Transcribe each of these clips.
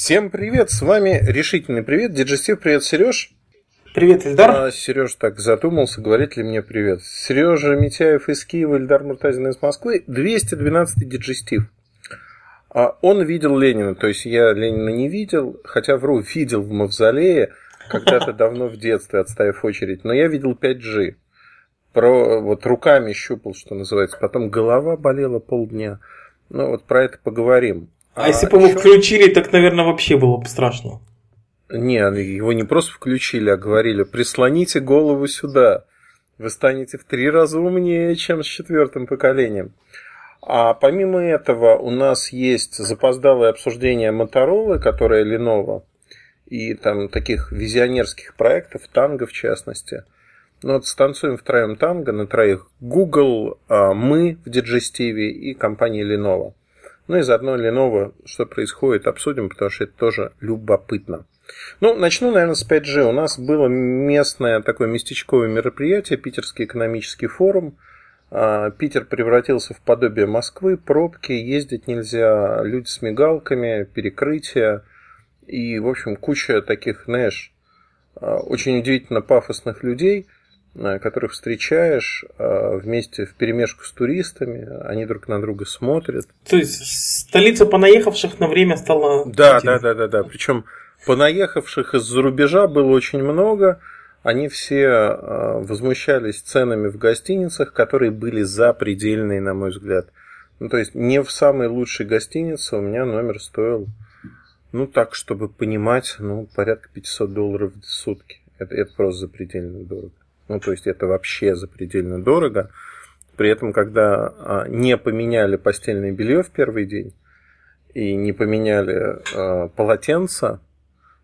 Всем привет, с вами Решительный Привет, Диджестив, привет, Сереж. Привет, Ильдар. А, Сереж так задумался, говорит ли мне привет. Сережа Митяев из Киева, Ильдар Муртазин из Москвы, 212 Диджестив. А он видел Ленина, то есть я Ленина не видел, хотя вру, видел в Мавзолее, когда-то давно в детстве, отставив очередь, но я видел 5G. Про, вот руками щупал, что называется, потом голова болела полдня. Ну вот про это поговорим. А, а если бы его включили, так, наверное, вообще было бы страшно. Не, его не просто включили, а говорили, прислоните голову сюда. Вы станете в три раза умнее, чем с четвертым поколением. А помимо этого у нас есть запоздалое обсуждение Моторолы, которая Lenovo, и там таких визионерских проектов, танго в частности. Ну вот станцуем втроем танго, на троих Google, а, мы в Digestivi и компания Lenovo. Ну и заодно Lenovo, что происходит, обсудим, потому что это тоже любопытно. Ну, начну, наверное, с 5G. У нас было местное такое местечковое мероприятие, Питерский экономический форум. А, Питер превратился в подобие Москвы, пробки, ездить нельзя, люди с мигалками, перекрытия и, в общем, куча таких, знаешь, а, очень удивительно пафосных людей – которых встречаешь э, вместе в перемешку с туристами, они друг на друга смотрят. То есть столица понаехавших на время стала. Да, да, да, да, да. Причем понаехавших из-за рубежа было очень много. Они все э, возмущались ценами в гостиницах, которые были запредельные, на мой взгляд. Ну, то есть не в самой лучшей гостинице у меня номер стоил, ну, так, чтобы понимать, ну, порядка 500 долларов в сутки. Это, это просто запредельно дорого. Ну, то есть это вообще запредельно дорого. При этом, когда а, не поменяли постельное белье в первый день и не поменяли а, полотенца,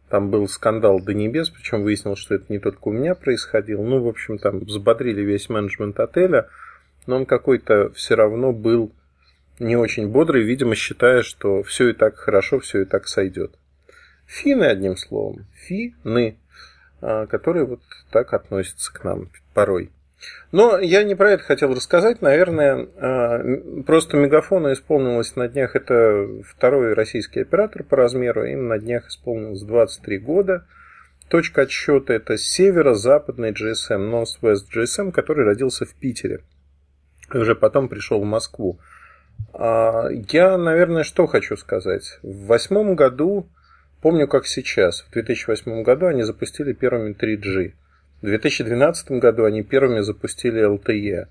там был скандал до небес, причем выяснилось, что это не только у меня происходило. Ну, в общем, там взбодрили весь менеджмент отеля, но он какой-то все равно был не очень бодрый, видимо, считая, что все и так хорошо, все и так сойдет. Фины, одним словом. Фины. А, которые вот так относятся к нам порой. Но я не про это хотел рассказать. Наверное, а, просто Мегафона исполнилось на днях. Это второй российский оператор по размеру. Им на днях исполнилось 23 года. Точка отсчета это северо-западный GSM, Northwest GSM, который родился в Питере. И уже потом пришел в Москву. А, я, наверное, что хочу сказать. В восьмом году Помню, как сейчас. В 2008 году они запустили первыми 3G. В 2012 году они первыми запустили LTE.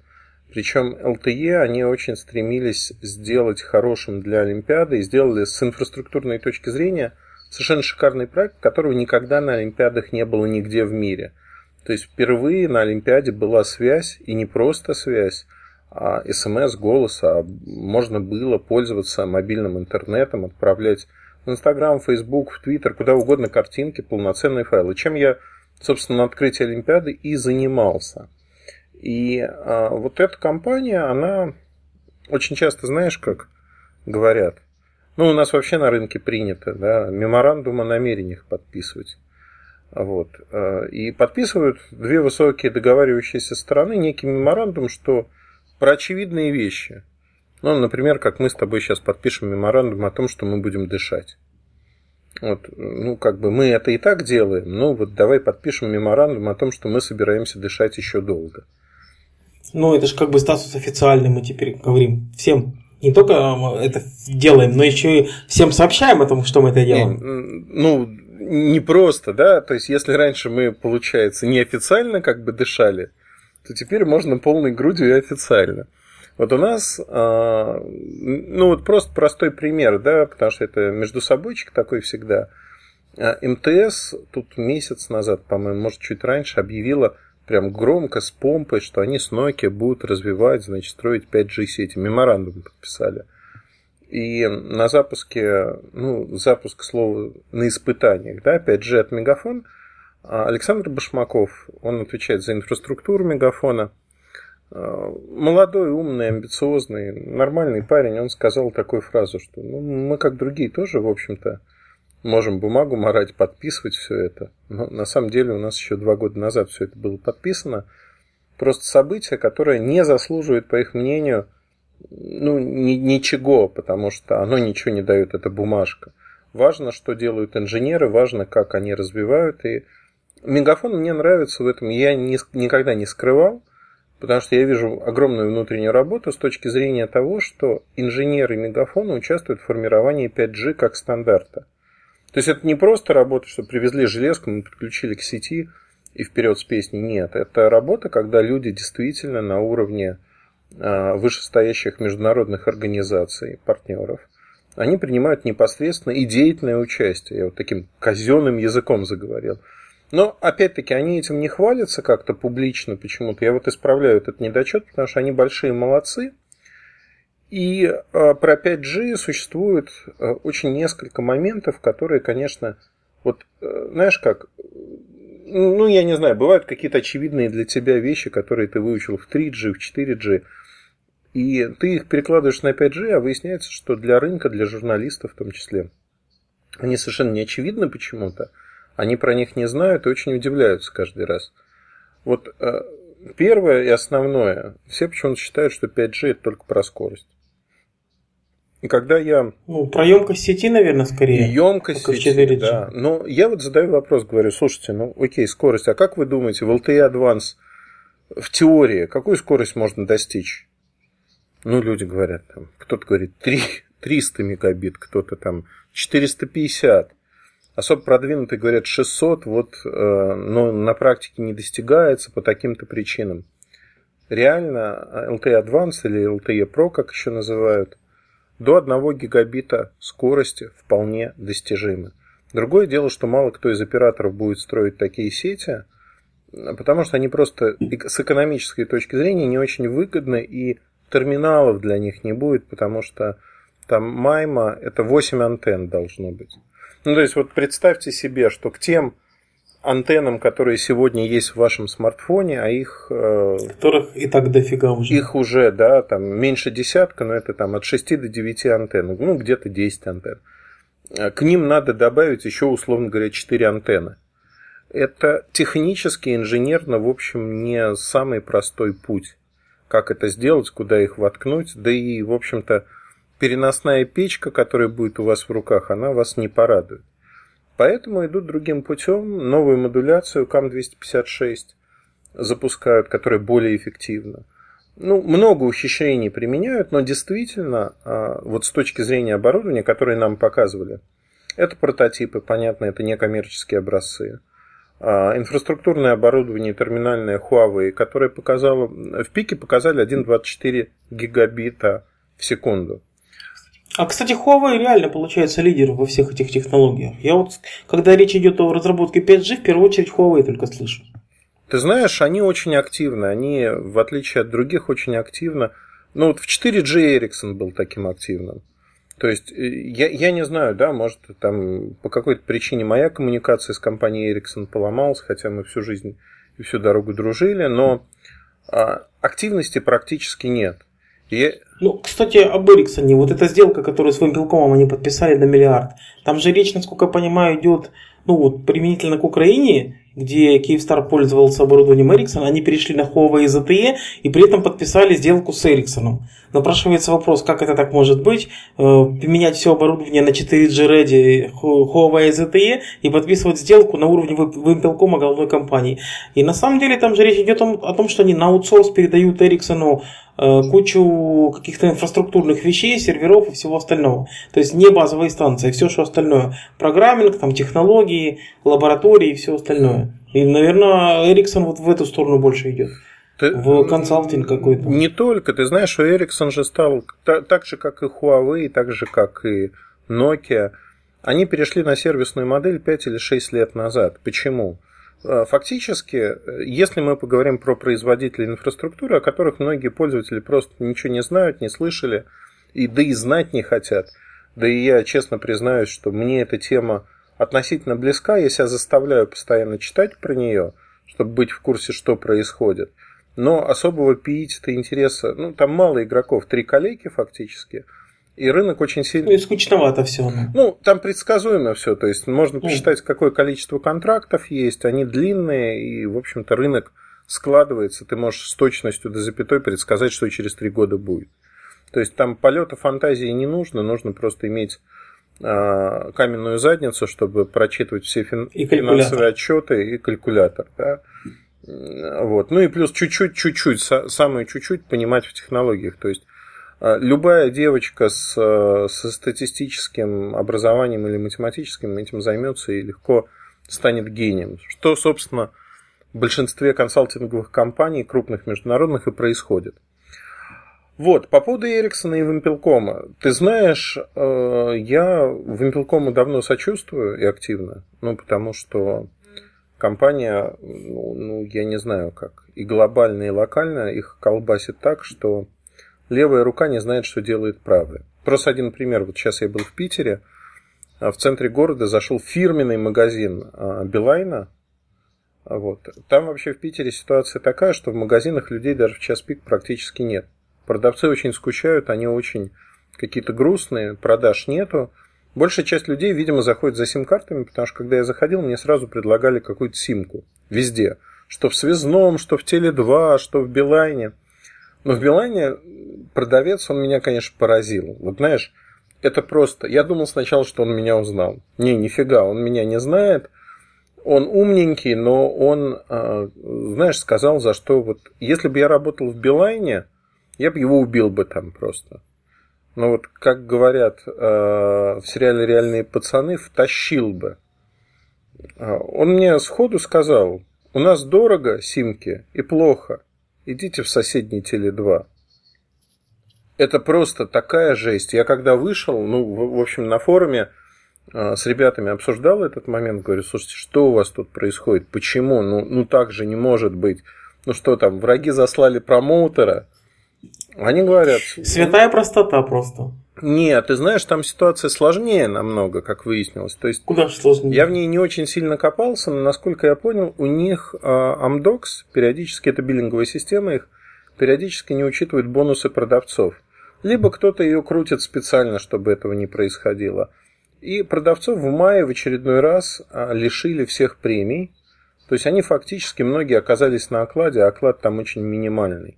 Причем LTE они очень стремились сделать хорошим для Олимпиады и сделали с инфраструктурной точки зрения совершенно шикарный проект, которого никогда на Олимпиадах не было нигде в мире. То есть впервые на Олимпиаде была связь, и не просто связь, а смс, голос, а можно было пользоваться мобильным интернетом, отправлять в Инстаграм, Фейсбук, в Твиттер, куда угодно картинки, полноценные файлы. Чем я, собственно, на открытии Олимпиады и занимался. И а, вот эта компания, она очень часто, знаешь, как говорят, ну, у нас вообще на рынке принято, да, меморандум о намерениях подписывать. Вот. А, и подписывают две высокие договаривающиеся стороны некий меморандум, что про очевидные вещи – ну, например, как мы с тобой сейчас подпишем меморандум о том, что мы будем дышать. Вот, ну, как бы мы это и так делаем, ну вот давай подпишем меморандум о том, что мы собираемся дышать еще долго. Ну, это же как бы статус официальный, мы теперь говорим всем. Не только это делаем, но еще и всем сообщаем о том, что мы это делаем. Не, ну, не просто, да, то есть если раньше мы, получается, неофициально как бы дышали, то теперь можно полной грудью и официально. Вот у нас, а, ну вот просто простой пример, да, потому что это между собойчик такой всегда. А, МТС тут месяц назад, по-моему, может, чуть раньше, объявила прям громко, с помпой, что они с Nokia будут развивать, значит, строить 5G сети. Меморандум подписали. И на запуске, ну, запуск слова на испытаниях, да, 5G от Мегафон, а Александр Башмаков, он отвечает за инфраструктуру Мегафона – молодой, умный, амбициозный, нормальный парень, он сказал такую фразу, что ну, мы, как другие, тоже, в общем-то, можем бумагу морать, подписывать все это. Но на самом деле у нас еще два года назад все это было подписано. Просто событие, которое не заслуживает, по их мнению, ну, ни, ничего, потому что оно ничего не дает, эта бумажка. Важно, что делают инженеры, важно, как они развивают. И Мегафон мне нравится в этом. Я не, никогда не скрывал, потому что я вижу огромную внутреннюю работу с точки зрения того, что инженеры Мегафона участвуют в формировании 5G как стандарта. То есть это не просто работа, что привезли железку, мы подключили к сети и вперед с песней. Нет, это работа, когда люди действительно на уровне а, вышестоящих международных организаций, партнеров, они принимают непосредственно и деятельное участие. Я вот таким казенным языком заговорил. Но, опять-таки, они этим не хвалятся как-то публично почему-то. Я вот исправляю этот недочет, потому что они большие молодцы. И э, про 5G существует э, очень несколько моментов, которые, конечно, вот, э, знаешь как, ну, я не знаю, бывают какие-то очевидные для тебя вещи, которые ты выучил в 3G, в 4G, и ты их перекладываешь на 5G, а выясняется, что для рынка, для журналистов в том числе, они совершенно не очевидны почему-то, они про них не знают и очень удивляются каждый раз. Вот э, первое и основное, все почему-то считают, что 5G это только про скорость. И когда я... Ну, про емкость сети, наверное, скорее. Емкость сети, да. Но я вот задаю вопрос, говорю, слушайте, ну окей, скорость, а как вы думаете, в LTE Advance в теории какую скорость можно достичь? Ну, люди говорят, там, кто-то говорит 3, 300 мегабит, кто-то там 450. Особо продвинутые говорят 600, вот, э, но на практике не достигается по таким-то причинам. Реально LTE Advanced или LTE Pro, как еще называют, до 1 гигабита скорости вполне достижимы. Другое дело, что мало кто из операторов будет строить такие сети, потому что они просто с экономической точки зрения не очень выгодны и терминалов для них не будет, потому что там майма это 8 антенн должно быть. Ну, то есть, вот представьте себе, что к тем антеннам, которые сегодня есть в вашем смартфоне, а их... Э, Которых и так дофига уже. Их уже, да, там меньше десятка, но это там от 6 до 9 антенн, ну, где-то 10 антенн. Э, к ним надо добавить еще, условно говоря, 4 антенны. Это технически, инженерно, в общем, не самый простой путь как это сделать, куда их воткнуть, да и, в общем-то, переносная печка, которая будет у вас в руках, она вас не порадует. Поэтому идут другим путем, новую модуляцию CAM256 запускают, которая более эффективна. Ну, много ухищрений применяют, но действительно, а, вот с точки зрения оборудования, которое нам показывали, это прототипы, понятно, это не коммерческие образцы. А, инфраструктурное оборудование терминальное Huawei, которое показало, в пике показали 1,24 гигабита в секунду. А, кстати, Huawei реально получается лидер во всех этих технологиях. Я вот, когда речь идет о разработке 5G, в первую очередь Huawei только слышу. Ты знаешь, они очень активны. Они, в отличие от других, очень активно. Ну, вот в 4G Ericsson был таким активным. То есть, э, я, я не знаю, да, может, там по какой-то причине моя коммуникация с компанией Ericsson поломалась, хотя мы всю жизнь и всю дорогу дружили, но а, активности практически нет. И... Ну, кстати, об Эриксоне. Вот эта сделка, которую с Вимпелкомом они подписали на миллиард, там же речь, насколько я понимаю, идет ну, вот, применительно к Украине, где Kyivstar пользовался оборудованием Ericsson, они перешли на Huawei ZTE и при этом подписали сделку с Ericsson. Напрашивается вопрос, как это так может быть, э, поменять все оборудование на 4G Ready Huawei ZTE и подписывать сделку на уровне Wimpelcom головной компании. И на самом деле там же речь идет о том, что они на аутсорс передают Ericsson э, кучу каких-то инфраструктурных вещей, серверов и всего остального. То есть не базовые станции, все что остальное. Программинг, там, технологии, лаборатории и все остальное. И, наверное, Ericsson вот в эту сторону больше идет. Ты, в консалтинг какой-то. Не только. Ты знаешь, что Ericsson же стал так, так же, как и Huawei, так же, как и Nokia. Они перешли на сервисную модель 5 или 6 лет назад. Почему? Э, фактически, если мы поговорим про производителей инфраструктуры, о которых многие пользователи просто ничего не знают, не слышали, и да и знать не хотят, да и я честно признаюсь, что мне эта тема относительно близка, я себя заставляю постоянно читать про нее, чтобы быть в курсе, что происходит – но особого пиить-то интереса, ну, там мало игроков, три коллеги фактически, и рынок очень сильно... Ну, и скучновато все. Ну, там предсказуемо все, то есть можно ну. посчитать, какое количество контрактов есть, они длинные, и, в общем-то, рынок складывается, ты можешь с точностью до запятой предсказать, что через три года будет. То есть там полета фантазии не нужно, нужно просто иметь каменную задницу, чтобы прочитывать все фин... финансовые отчеты и калькулятор. Да? Вот. Ну и плюс чуть-чуть, чуть-чуть, самое чуть-чуть понимать в технологиях. То есть а, любая девочка с, со статистическим образованием или математическим этим займется и легко станет гением. Что, собственно, в большинстве консалтинговых компаний, крупных международных, и происходит. Вот, по поводу Эриксона и Вимпелкома. Ты знаешь, э, я Вимпелкому давно сочувствую и активно, ну, потому что компания, ну, ну, я не знаю как, и глобально, и локально их колбасит так, что левая рука не знает, что делает правая. Просто один пример. Вот сейчас я был в Питере, а в центре города зашел фирменный магазин а, Билайна. Вот. Там вообще в Питере ситуация такая, что в магазинах людей даже в час пик практически нет. Продавцы очень скучают, они очень какие-то грустные, продаж нету. Большая часть людей, видимо, заходит за сим-картами, потому что когда я заходил, мне сразу предлагали какую-то симку. Везде. Что в Связном, что в Теле2, что в Билайне. Но в Билайне продавец, он меня, конечно, поразил. Вот знаешь, это просто... Я думал сначала, что он меня узнал. Не, нифига, он меня не знает. Он умненький, но он, а, знаешь, сказал, за что вот... Если бы я работал в Билайне, я бы его убил бы там просто. Но вот, как говорят э, в сериале «Реальные пацаны», втащил бы. А, он мне сходу сказал, у нас дорого симки и плохо. Идите в соседний Теле2. Это просто такая жесть. Я когда вышел, ну, в, общем, на форуме э, с ребятами обсуждал этот момент, говорю, слушайте, что у вас тут происходит? Почему? Ну, ну так же не может быть. Ну что там, враги заслали промоутера, они говорят... Святая простота просто. Нет, ты знаешь, там ситуация сложнее намного, как выяснилось. То есть, Куда сложнее? Я в ней не очень сильно копался, но, насколько я понял, у них а, Amdocs, периодически, это биллинговая система их, периодически не учитывает бонусы продавцов. Либо кто-то ее крутит специально, чтобы этого не происходило. И продавцов в мае в очередной раз а, лишили всех премий. То есть они фактически, многие оказались на окладе, а оклад там очень минимальный.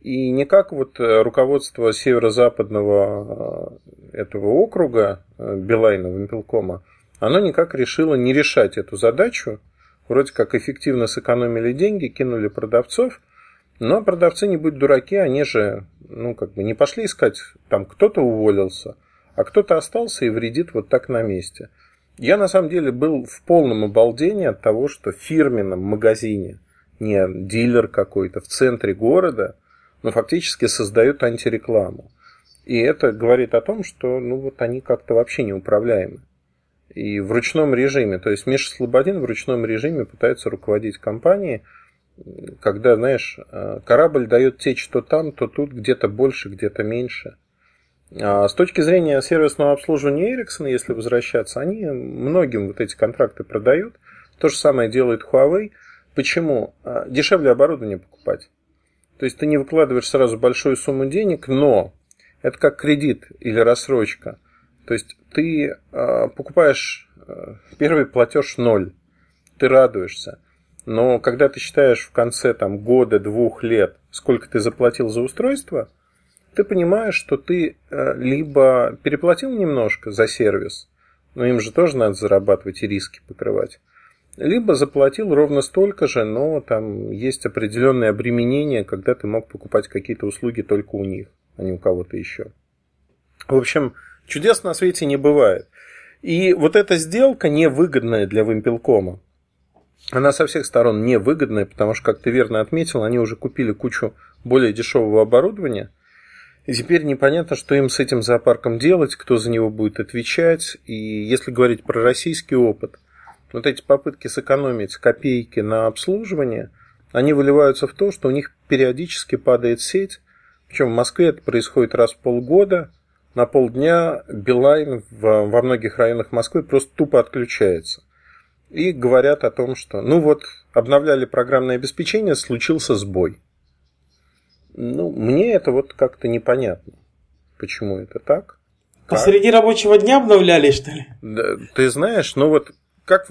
И никак вот э, руководство северо-западного э, этого округа э, Билайна, Вимпелкома, оно никак решило не решать эту задачу. Вроде как эффективно сэкономили деньги, кинули продавцов, но продавцы не будь дураки, они же, ну, как бы не пошли искать, там кто-то уволился, а кто-то остался и вредит вот так на месте. Я на самом деле был в полном обалдении от того, что в фирменном магазине, не дилер какой-то, в центре города – но фактически создают антирекламу. И это говорит о том, что ну, вот они как-то вообще неуправляемы. И в ручном режиме, то есть Миша Слободин в ручном режиме пытается руководить компанией, когда, знаешь, э, корабль дает течь то там, то тут, где-то больше, где-то меньше. А с точки зрения сервисного обслуживания Ericsson, если возвращаться, они многим вот эти контракты продают. То же самое делает Huawei. Почему? А, дешевле оборудование покупать. То есть ты не выкладываешь сразу большую сумму денег, но это как кредит или рассрочка. То есть ты э, покупаешь э, первый платеж ноль, ты радуешься. Но когда ты считаешь в конце там, года, двух лет, сколько ты заплатил за устройство, ты понимаешь, что ты э, либо переплатил немножко за сервис, но им же тоже надо зарабатывать и риски покрывать, либо заплатил ровно столько же, но там есть определенные обременения, когда ты мог покупать какие-то услуги только у них, а не у кого-то еще. В общем, чудес на свете не бывает. И вот эта сделка невыгодная для Вимпелкома. Она со всех сторон невыгодная, потому что, как ты верно отметил, они уже купили кучу более дешевого оборудования. И теперь непонятно, что им с этим зоопарком делать, кто за него будет отвечать. И если говорить про российский опыт – вот эти попытки сэкономить копейки на обслуживание, они выливаются в то, что у них периодически падает сеть. Причем в Москве это происходит раз в полгода. На полдня Билайн во многих районах Москвы просто тупо отключается. И говорят о том, что ну вот обновляли программное обеспечение, случился сбой. Ну, мне это вот как-то непонятно. Почему это так? Посреди рабочего дня обновляли, что ли? Да, ты знаешь, ну вот как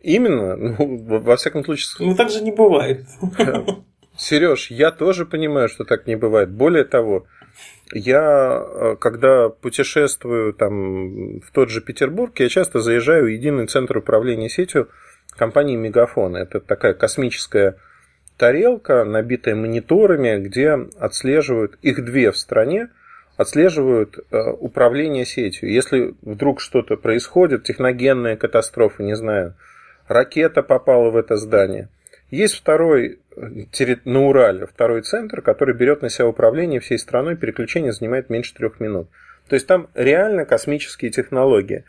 именно, ну, во всяком случае... Ну, так же не бывает. Сереж, я тоже понимаю, что так не бывает. Более того, Я, э, когда путешествую там в тот же Петербург, я часто заезжаю в единый центр управления сетью компании Мегафон. Это такая космическая тарелка, набитая мониторами, где отслеживают, их две в стране, отслеживают э, управление сетью. Если вдруг что-то происходит, техногенная катастрофа, не знаю, ракета попала в это здание. Есть второй э, на Урале, второй центр, который берет на себя управление всей страной, переключение занимает меньше трех минут. То есть там реально космические технологии.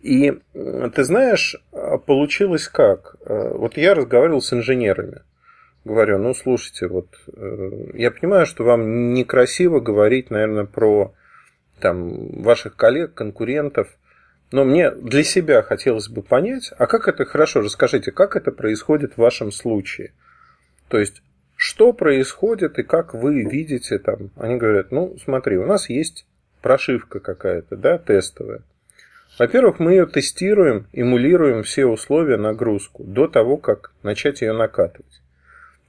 И ты знаешь, а, получилось как? Э, вот я разговаривал с инженерами. Говорю, ну слушайте, вот э, я понимаю, что вам некрасиво говорить, наверное, про там, ваших коллег, конкурентов, но мне для себя хотелось бы понять, а как это, хорошо, расскажите, как это происходит в вашем случае? То есть, что происходит и как вы видите там? Они говорят, ну, смотри, у нас есть прошивка какая-то, да, тестовая. Во-первых, мы ее тестируем, эмулируем все условия нагрузку до того, как начать ее накатывать.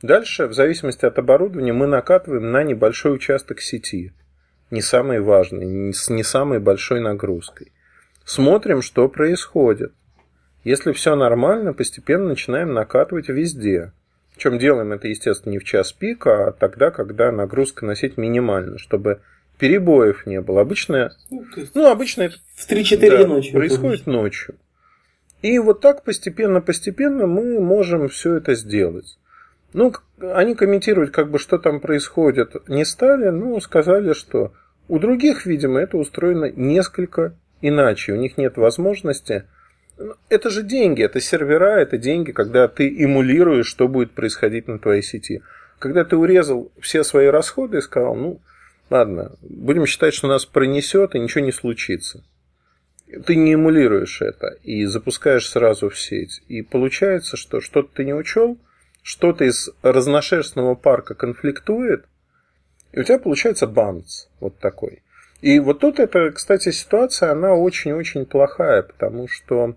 Дальше, в зависимости от оборудования, мы накатываем на небольшой участок сети, не самый важный, с не самой большой нагрузкой. Смотрим, что происходит. Если все нормально, постепенно начинаем накатывать везде. Причем делаем это, естественно, не в час пика, а тогда, когда нагрузка на сеть минимальна, чтобы перебоев не было. Обычно, ну, ну обычно это в 3-4 да, ночи происходит ночью. И вот так постепенно-постепенно мы можем все это сделать. Ну, они комментировать, как бы, что там происходит, не стали, но сказали, что у других, видимо, это устроено несколько иначе. У них нет возможности. Это же деньги, это сервера, это деньги, когда ты эмулируешь, что будет происходить на твоей сети. Когда ты урезал все свои расходы и сказал, ну, Ладно, будем считать, что нас пронесет и ничего не случится. Ты не эмулируешь это и запускаешь сразу в сеть. И получается, что что-то ты не учел, что-то из разношерстного парка конфликтует, и у тебя получается банц вот такой. И вот тут эта, кстати, ситуация, она очень-очень плохая, потому что,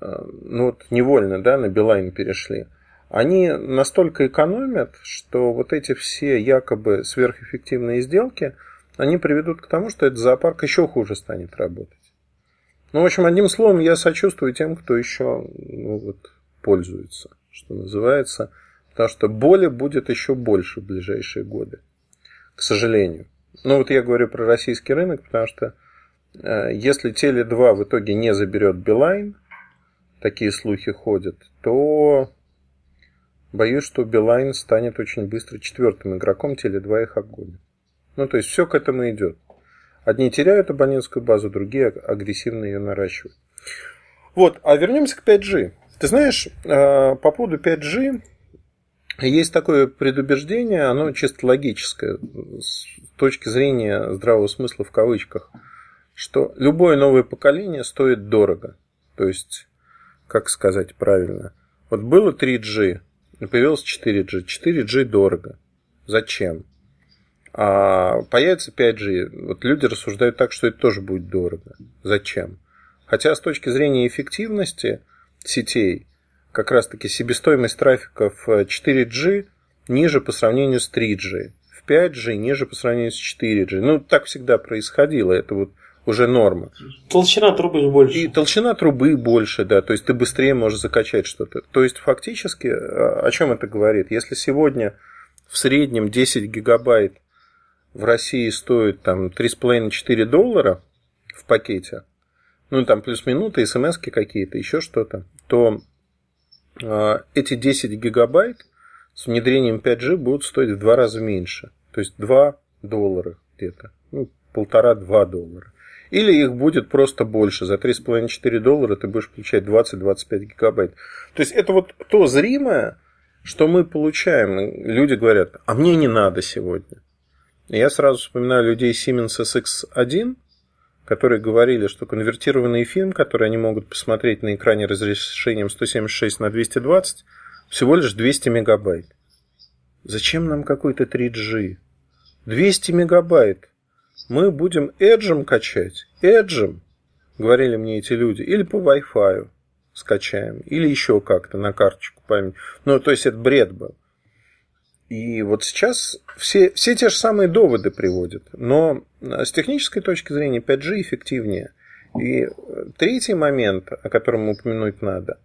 э, ну вот невольно, да, на Билайн перешли они настолько экономят, что вот эти все якобы сверхэффективные сделки, они приведут к тому, что этот зоопарк еще хуже станет работать. Ну, в общем, одним словом, я сочувствую тем, кто еще ну, вот, пользуется, что называется, потому что боли будет еще больше в ближайшие годы, к сожалению. Ну, вот я говорю про российский рынок, потому что э, если Теле2 в итоге не заберет Билайн, такие слухи ходят, то Боюсь, что Билайн станет очень быстро четвертым игроком, Теле2 их обгонит. Ну, то есть, все к этому идет. Одни теряют абонентскую базу, другие агрессивно ее наращивают. Вот, а вернемся к 5G. Ты знаешь, э, по поводу 5G есть такое предубеждение, оно чисто логическое, с точки зрения здравого смысла в кавычках, что любое новое поколение стоит дорого. То есть, как сказать правильно, вот было 3G, появилось 4G. 4G дорого. Зачем? А появится 5G. Вот люди рассуждают так, что это тоже будет дорого. Зачем? Хотя с точки зрения эффективности сетей, как раз таки себестоимость трафика в 4G ниже по сравнению с 3G. В 5G ниже по сравнению с 4G. Ну, так всегда происходило. Это вот уже норма. Толщина трубы больше. И толщина трубы больше, да, то есть ты быстрее можешь закачать что-то. То есть фактически о чем это говорит? Если сегодня в среднем 10 гигабайт в России стоит там 3,5-4 доллара в пакете, ну там плюс минуты, смс какие-то, еще что-то, то э, эти 10 гигабайт с внедрением 5G будут стоить в два раза меньше. То есть 2 доллара где-то. Ну, полтора-два доллара. Или их будет просто больше. За 3,5-4 доллара ты будешь получать 20-25 гигабайт. То есть это вот то зримое, что мы получаем. Люди говорят, а мне не надо сегодня. Я сразу вспоминаю людей Siemens SX1, которые говорили, что конвертированный фильм, который они могут посмотреть на экране разрешением 176 на 220, всего лишь 200 мегабайт. Зачем нам какой-то 3G? 200 мегабайт мы будем эджем качать. Эджем, говорили мне эти люди, или по Wi-Fi скачаем, или еще как-то на карточку памяти. Ну, то есть это бред был. И вот сейчас все, все те же самые доводы приводят, но с технической точки зрения 5G эффективнее. И третий момент, о котором упомянуть надо.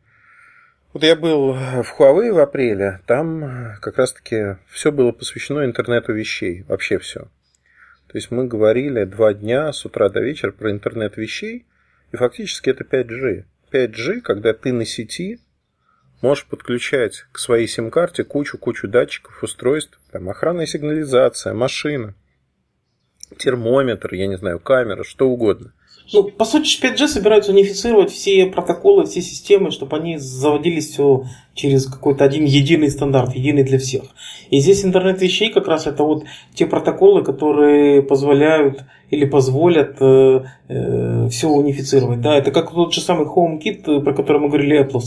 Вот я был в Huawei в апреле, там как раз-таки все было посвящено интернету вещей, вообще все. То есть мы говорили два дня с утра до вечера про интернет вещей, и фактически это 5G. 5G, когда ты на сети, можешь подключать к своей сим-карте кучу-кучу датчиков, устройств, там охранная сигнализация, машина, термометр, я не знаю, камера, что угодно. Ну, по сути, 5G собираются унифицировать все протоколы, все системы, чтобы они заводились все через какой-то один единый стандарт, единый для всех. И здесь интернет вещей как раз это вот те протоколы, которые позволяют или позволят э, э, все унифицировать. Да, это как тот же самый HomeKit, про который мы говорили, Apple.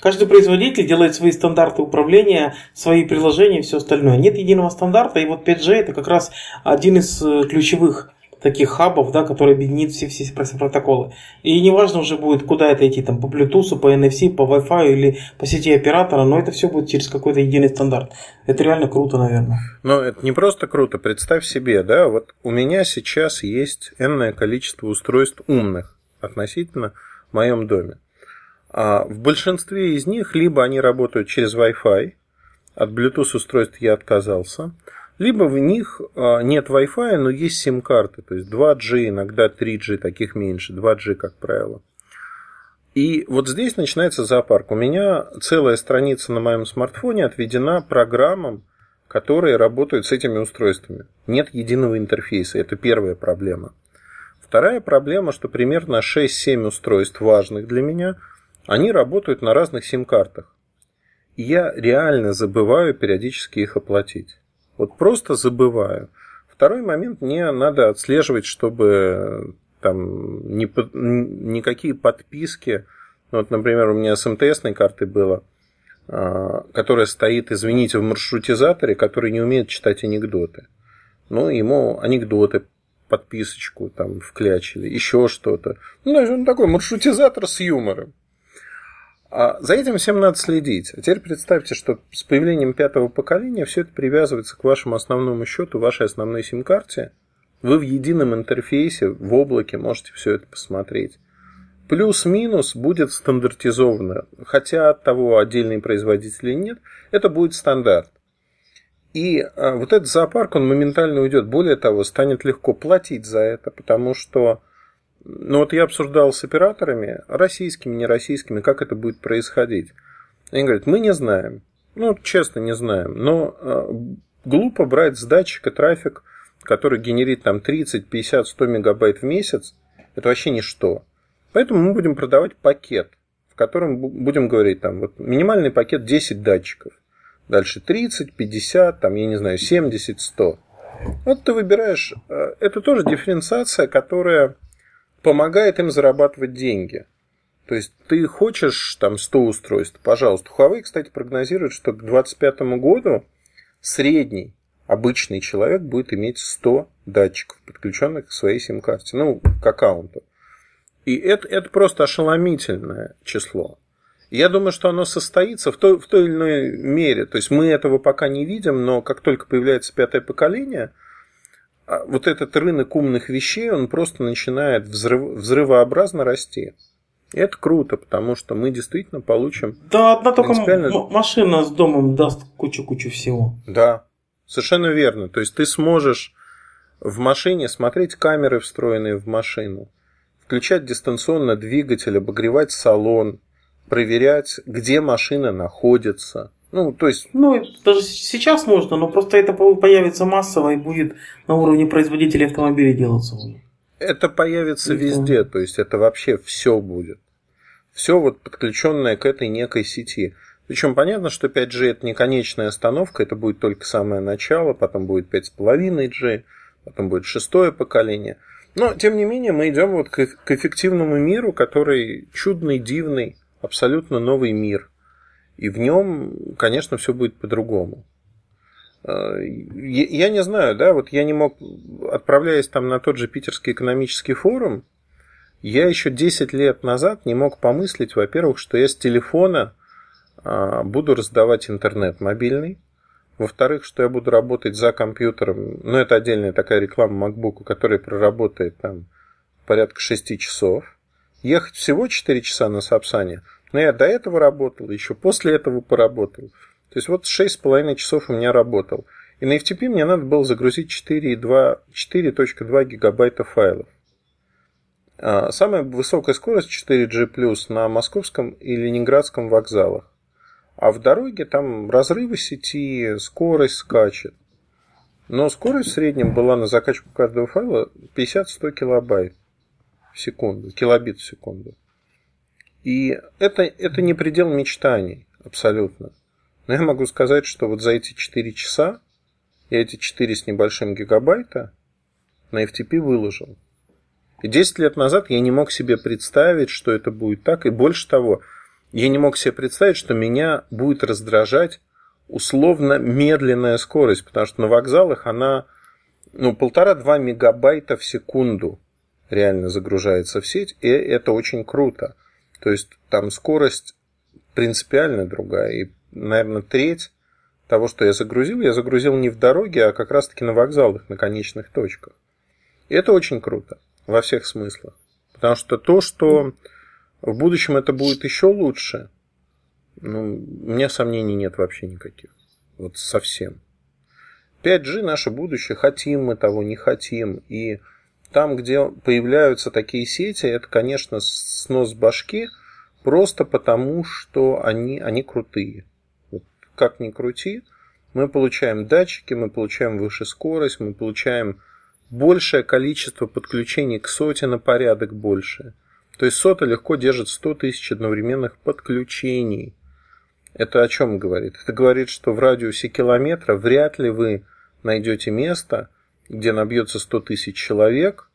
Каждый производитель делает свои стандарты управления, свои приложения и все остальное. Нет единого стандарта, и вот 5G это как раз один из э, ключевых таких хабов, да, которые объединит все, все протоколы. И неважно уже будет, куда это идти, там, по Bluetooth, по NFC, по Wi-Fi или по сети оператора, но это все будет через какой-то единый стандарт. Это реально круто, наверное. Но это не просто круто. Представь себе, да, вот у меня сейчас есть энное количество устройств умных относительно в моем доме. А в большинстве из них либо они работают через Wi-Fi, от Bluetooth устройств я отказался, либо в них а, нет Wi-Fi, но есть сим-карты, то есть 2G, иногда 3G, таких меньше, 2G, как правило. И вот здесь начинается зоопарк. У меня целая страница на моем смартфоне отведена программам, которые работают с этими устройствами. Нет единого интерфейса, это первая проблема. Вторая проблема, что примерно 6-7 устройств важных для меня, они работают на разных сим-картах. И я реально забываю периодически их оплатить. Вот просто забываю. Второй момент, мне надо отслеживать, чтобы там ни, никакие подписки, ну, вот, например, у меня с МТСной картой было, а, которая стоит, извините, в маршрутизаторе, который не умеет читать анекдоты. Ну, ему анекдоты, подписочку там вклячили, еще что-то. Ну, он такой маршрутизатор с юмором. А за этим всем надо следить. А теперь представьте, что с появлением пятого поколения все это привязывается к вашему основному счету, вашей основной сим-карте. Вы в едином интерфейсе, в облаке можете все это посмотреть. Плюс-минус будет стандартизовано. Хотя от того, отдельные производители нет, это будет стандарт. И а, вот этот зоопарк, он моментально уйдет. Более того, станет легко платить за это, потому что ну вот я обсуждал с операторами, российскими, нероссийскими, как это будет происходить. Они говорят, мы не знаем. Ну, честно, не знаем. Но э, глупо брать с датчика трафик, который генерит там 30, 50, 100 мегабайт в месяц. Это вообще ничто. Поэтому мы будем продавать пакет, в котором будем говорить, там, вот минимальный пакет 10 датчиков. Дальше 30, 50, там, я не знаю, 70, 100. Вот ты выбираешь. Э, это тоже дифференциация, которая помогает им зарабатывать деньги. То есть ты хочешь там 100 устройств, пожалуйста. Huawei, кстати, прогнозирует, что к 2025 году средний обычный человек будет иметь 100 датчиков, подключенных к своей сим-карте, ну, к аккаунту. И это, это просто ошеломительное число. Я думаю, что оно состоится в той, в той или иной мере. То есть мы этого пока не видим, но как только появляется пятое поколение – вот этот рынок умных вещей, он просто начинает взрыв, взрывообразно расти. И это круто, потому что мы действительно получим... Да, одна только принципиально... машина с домом даст кучу-кучу всего. Да, совершенно верно. То есть ты сможешь в машине смотреть камеры, встроенные в машину, включать дистанционно двигатель, обогревать салон, проверять, где машина находится, ну, то есть... Ну, даже сейчас можно, но просто это появится массово и будет на уровне производителей автомобилей делаться. Это появится и везде, то есть это вообще все будет. Все вот подключенное к этой некой сети. Причем понятно, что 5G это не конечная остановка, это будет только самое начало, потом будет 5,5G, потом будет шестое поколение. Но, тем не менее, мы идем вот к, к эффективному миру, который чудный, дивный, абсолютно новый мир. И в нем, конечно, все будет по-другому. Э, я не знаю, да, вот я не мог, отправляясь там на тот же Питерский экономический форум, я еще 10 лет назад не мог помыслить, во-первых, что я с телефона а, буду раздавать интернет мобильный, Во-вторых, что я буду работать за компьютером. Ну, это отдельная такая реклама MacBook, которая проработает там порядка 6 часов. Ехать всего 4 часа на Сапсане. Но я до этого работал, еще после этого поработал. То есть вот 6,5 часов у меня работал. И на FTP мне надо было загрузить 4.2 гигабайта файлов. А, самая высокая скорость 4G+, на московском и ленинградском вокзалах. А в дороге там разрывы сети, скорость скачет. Но скорость в среднем была на закачку каждого файла 50-100 килобайт в секунду, килобит в секунду. И это, это не предел мечтаний, абсолютно. Но я могу сказать, что вот за эти 4 часа я эти 4 с небольшим гигабайта на FTP выложил. И 10 лет назад я не мог себе представить, что это будет так. И больше того, я не мог себе представить, что меня будет раздражать условно медленная скорость, потому что на вокзалах она ну, полтора-два мегабайта в секунду реально загружается в сеть, и это очень круто. То есть там скорость принципиально другая, и, наверное, треть того, что я загрузил, я загрузил не в дороге, а как раз-таки на вокзалах, на конечных точках. И это очень круто во всех смыслах. Потому что то, что в будущем это будет еще лучше, ну, у меня сомнений нет вообще никаких. Вот совсем. 5G наше будущее, хотим мы того, не хотим. И там, где появляются такие сети, это, конечно, снос башки, просто потому, что они, они крутые. Вот как ни крути, мы получаем датчики, мы получаем выше скорость, мы получаем большее количество подключений к соте на порядок больше. То есть сота легко держит 100 тысяч одновременных подключений. Это о чем говорит? Это говорит, что в радиусе километра вряд ли вы найдете место, где набьется 100 тысяч человек,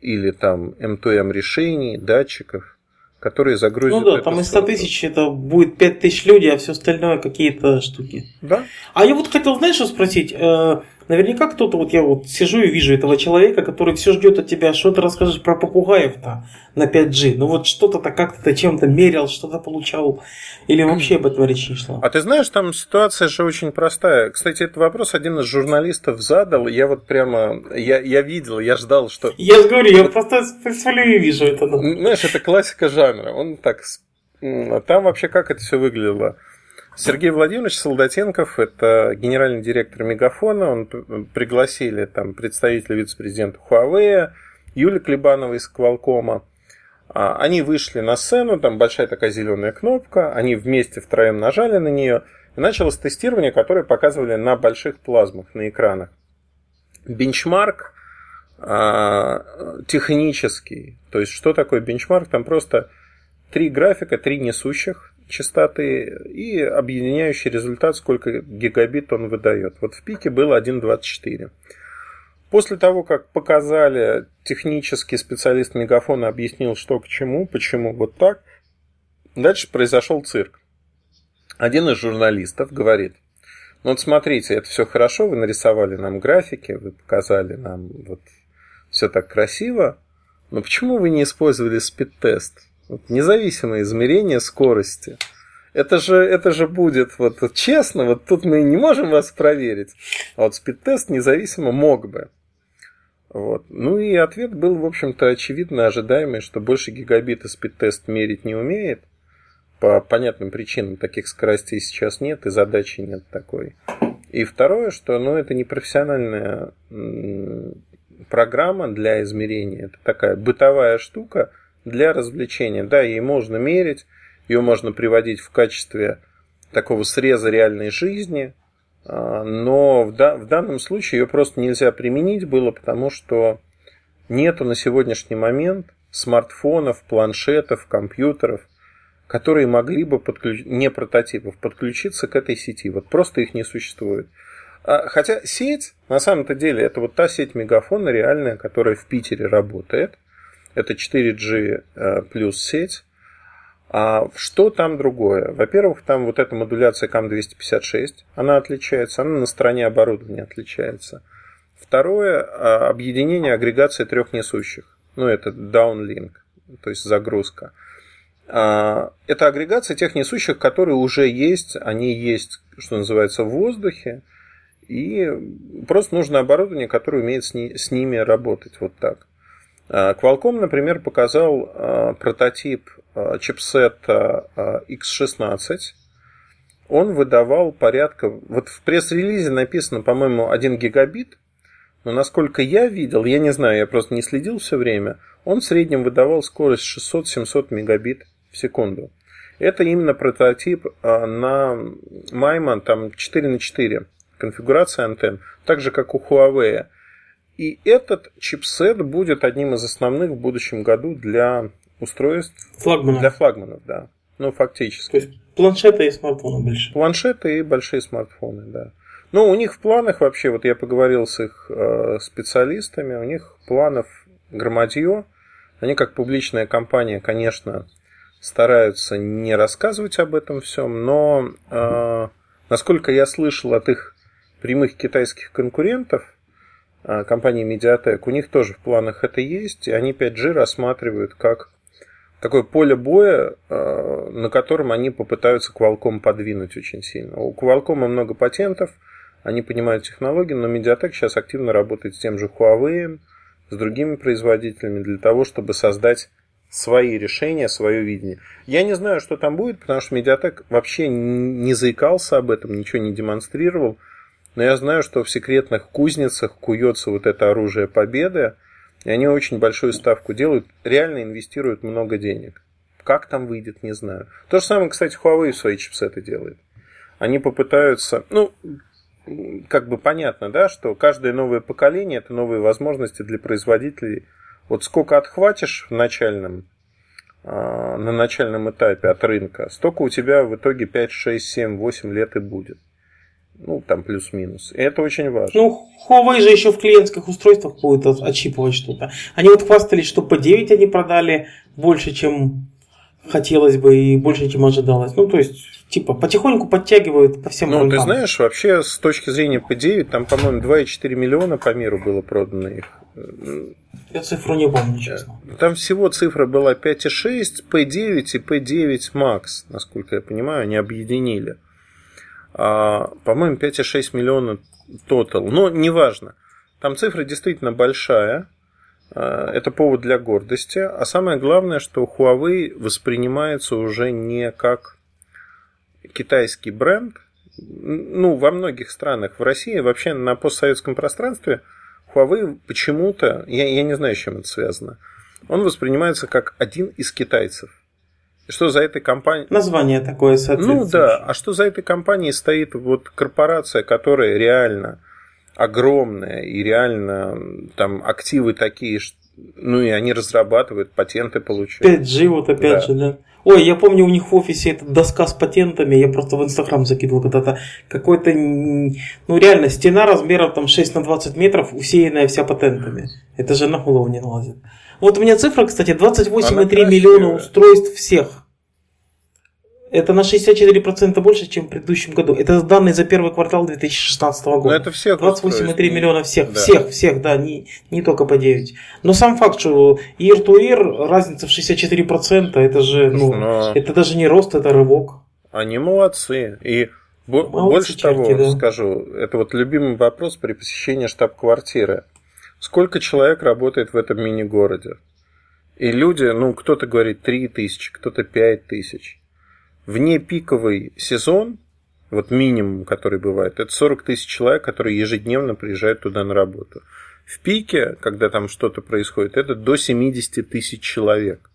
или там M2M решений, датчиков, которые загрузят. Ну да, там из 100 тысяч это будет 5 тысяч людей, а все остальное какие-то штуки. Да. А я вот хотел, знаешь, что спросить? Наверняка кто-то, вот я вот сижу и вижу этого человека, который все ждет от тебя, что ты расскажешь про попугаев-то на 5G. Ну вот что-то-то как-то ты чем-то мерил, что-то получал, или вообще об этом речь не шла. А ты знаешь, там ситуация же очень простая. Кстати, этот вопрос один из журналистов задал, я вот прямо, я, я видел, я ждал, что... Я же говорю, я просто и вижу это. Знаешь, это классика жанра. Он так... Там вообще как это все выглядело? Сергей Владимирович Солдатенков, это генеральный директор Мегафона, он пригласили там представителя вице-президента Huawei, Юли Клебанова из Квалкома. Они вышли на сцену, там большая такая зеленая кнопка, они вместе втроем нажали на нее, и началось тестирование, которое показывали на больших плазмах, на экранах. Бенчмарк а, технический, то есть что такое бенчмарк? Там просто три графика, три несущих, частоты и объединяющий результат, сколько гигабит он выдает. Вот в пике было 1.24. После того, как показали, технический специалист Мегафона объяснил, что к чему, почему вот так, дальше произошел цирк. Один из журналистов говорит, ну вот смотрите, это все хорошо, вы нарисовали нам графики, вы показали нам вот все так красиво, но почему вы не использовали спид-тест? Независимое измерение скорости. Это же, это же будет вот честно, вот тут мы не можем вас проверить. А вот спид-тест независимо мог бы. Вот. Ну и ответ был, в общем-то, очевидно ожидаемый, что больше гигабита спид-тест мерить не умеет. По понятным причинам таких скоростей сейчас нет, и задачи нет такой. И второе, что ну, это не профессиональная программа для измерения, это такая бытовая штука, для развлечения. Да, ей можно мерить, ее можно приводить в качестве такого среза реальной жизни, а, но в, да, в данном случае ее просто нельзя применить было, потому что нету на сегодняшний момент смартфонов, планшетов, компьютеров, которые могли бы подключить, не прототипов, подключиться к этой сети. Вот просто их не существует. А, хотя сеть, на самом-то деле, это вот та сеть мегафона реальная, которая в Питере работает – это 4G э, плюс сеть. А что там другое? Во-первых, там вот эта модуляция CAM256, она отличается, она на стороне оборудования отличается. Второе, а, объединение агрегации трех несущих. Ну, это downlink, то есть загрузка. А, это агрегация тех несущих, которые уже есть, они есть, что называется, в воздухе, и просто нужно оборудование, которое умеет с, ни, с ними работать вот так. А, Qualcomm, например, показал а, прототип чипсета X16. Он выдавал порядка... Вот в пресс-релизе написано, по-моему, 1 гигабит, но насколько я видел, я не знаю, я просто не следил все время, он в среднем выдавал скорость 600-700 мегабит в секунду. Это именно прототип на Майма, там 4 на 4 конфигурация антенн, так же как у Huawei. И этот чипсет будет одним из основных в будущем году для устройств флагманов. для флагманов, да. Ну, фактически. То есть планшеты и смартфоны больше. Планшеты и большие смартфоны, да. Ну, у них в планах вообще, вот я поговорил с их э, специалистами, у них планов громадье. Они как публичная компания, конечно, стараются не рассказывать об этом всем, но э, насколько я слышал от их прямых китайских конкурентов, компании Mediatek, у них тоже в планах это есть, и они 5G рассматривают как такое поле боя, э, на котором они попытаются Qualcomm подвинуть очень сильно. У Qualcomm много патентов, они понимают технологии, но Mediatek сейчас активно работает с тем же Huawei, с другими производителями для того, чтобы создать свои решения, свое видение. Я не знаю, что там будет, потому что Mediatek вообще не заикался об этом, ничего не демонстрировал. Но я знаю, что в секретных кузницах куется вот это оружие победы, и они очень большую ставку делают, реально инвестируют много денег. Как там выйдет, не знаю. То же самое, кстати, Huawei свои чипсеты делает. Они попытаются, ну, как бы понятно, да, что каждое новое поколение это новые возможности для производителей. Вот сколько отхватишь в начальном, а, на начальном этапе от рынка, столько у тебя в итоге 5, 6, 7, 8 лет и будет. Ну, там плюс-минус. И это очень важно. Ну, Huawei же еще в клиентских устройствах будет отщипывать что-то. Они вот хвастались, что по 9 они продали больше, чем хотелось бы и больше, чем ожидалось. Ну, то есть, типа, потихоньку подтягивают по всем Ну, рынкам. ты знаешь, вообще, с точки зрения P9, там, по-моему, 2,4 миллиона по миру было продано их. Я цифру не помню, честно. Там всего цифра была 5,6, P9 и P9 Max, насколько я понимаю, они объединили. А, по-моему, 5,6 миллиона тотал. Но неважно. Там цифра действительно большая. А, это повод для гордости. А самое главное, что Huawei воспринимается уже не как китайский бренд. Ну, во многих странах, в России, вообще на постсоветском пространстве Huawei почему-то, я, я не знаю, с чем это связано, он воспринимается как один из китайцев. Что за этой компанией... Название такое соответствующее. Ну да, а что за этой компанией стоит вот корпорация, которая реально огромная и реально там активы такие, ну и они разрабатывают, патенты получают. 5G вот опять да. же, да. Ой, я помню, у них в офисе эта доска с патентами, я просто в Инстаграм закидывал когда-то. Какой-то, ну реально, стена размером там 6 на 20 метров, усеянная вся патентами. Это же на голову не налазит. Вот у меня цифра, кстати, 28,3 миллиона устройств всех. Это на 64% больше, чем в предыдущем году. Это данные за первый квартал 2016 года. Но это всех 28,3 миллиона всех. Да. Всех, всех, да, не, не только по 9. Но сам факт, что ear to ear разница в 64%, это же, ну, Но... это даже не рост, это рывок. Они молодцы. И молодцы, больше черти, того да. скажу, это вот любимый вопрос при посещении штаб-квартиры. Сколько человек работает в этом мини-городе? И люди, ну, кто-то говорит 3 тысячи, кто-то 5 тысяч вне пиковый сезон, вот минимум, который бывает, это 40 тысяч человек, которые ежедневно приезжают туда на работу. В пике, когда там что-то происходит, это до 70 тысяч человек.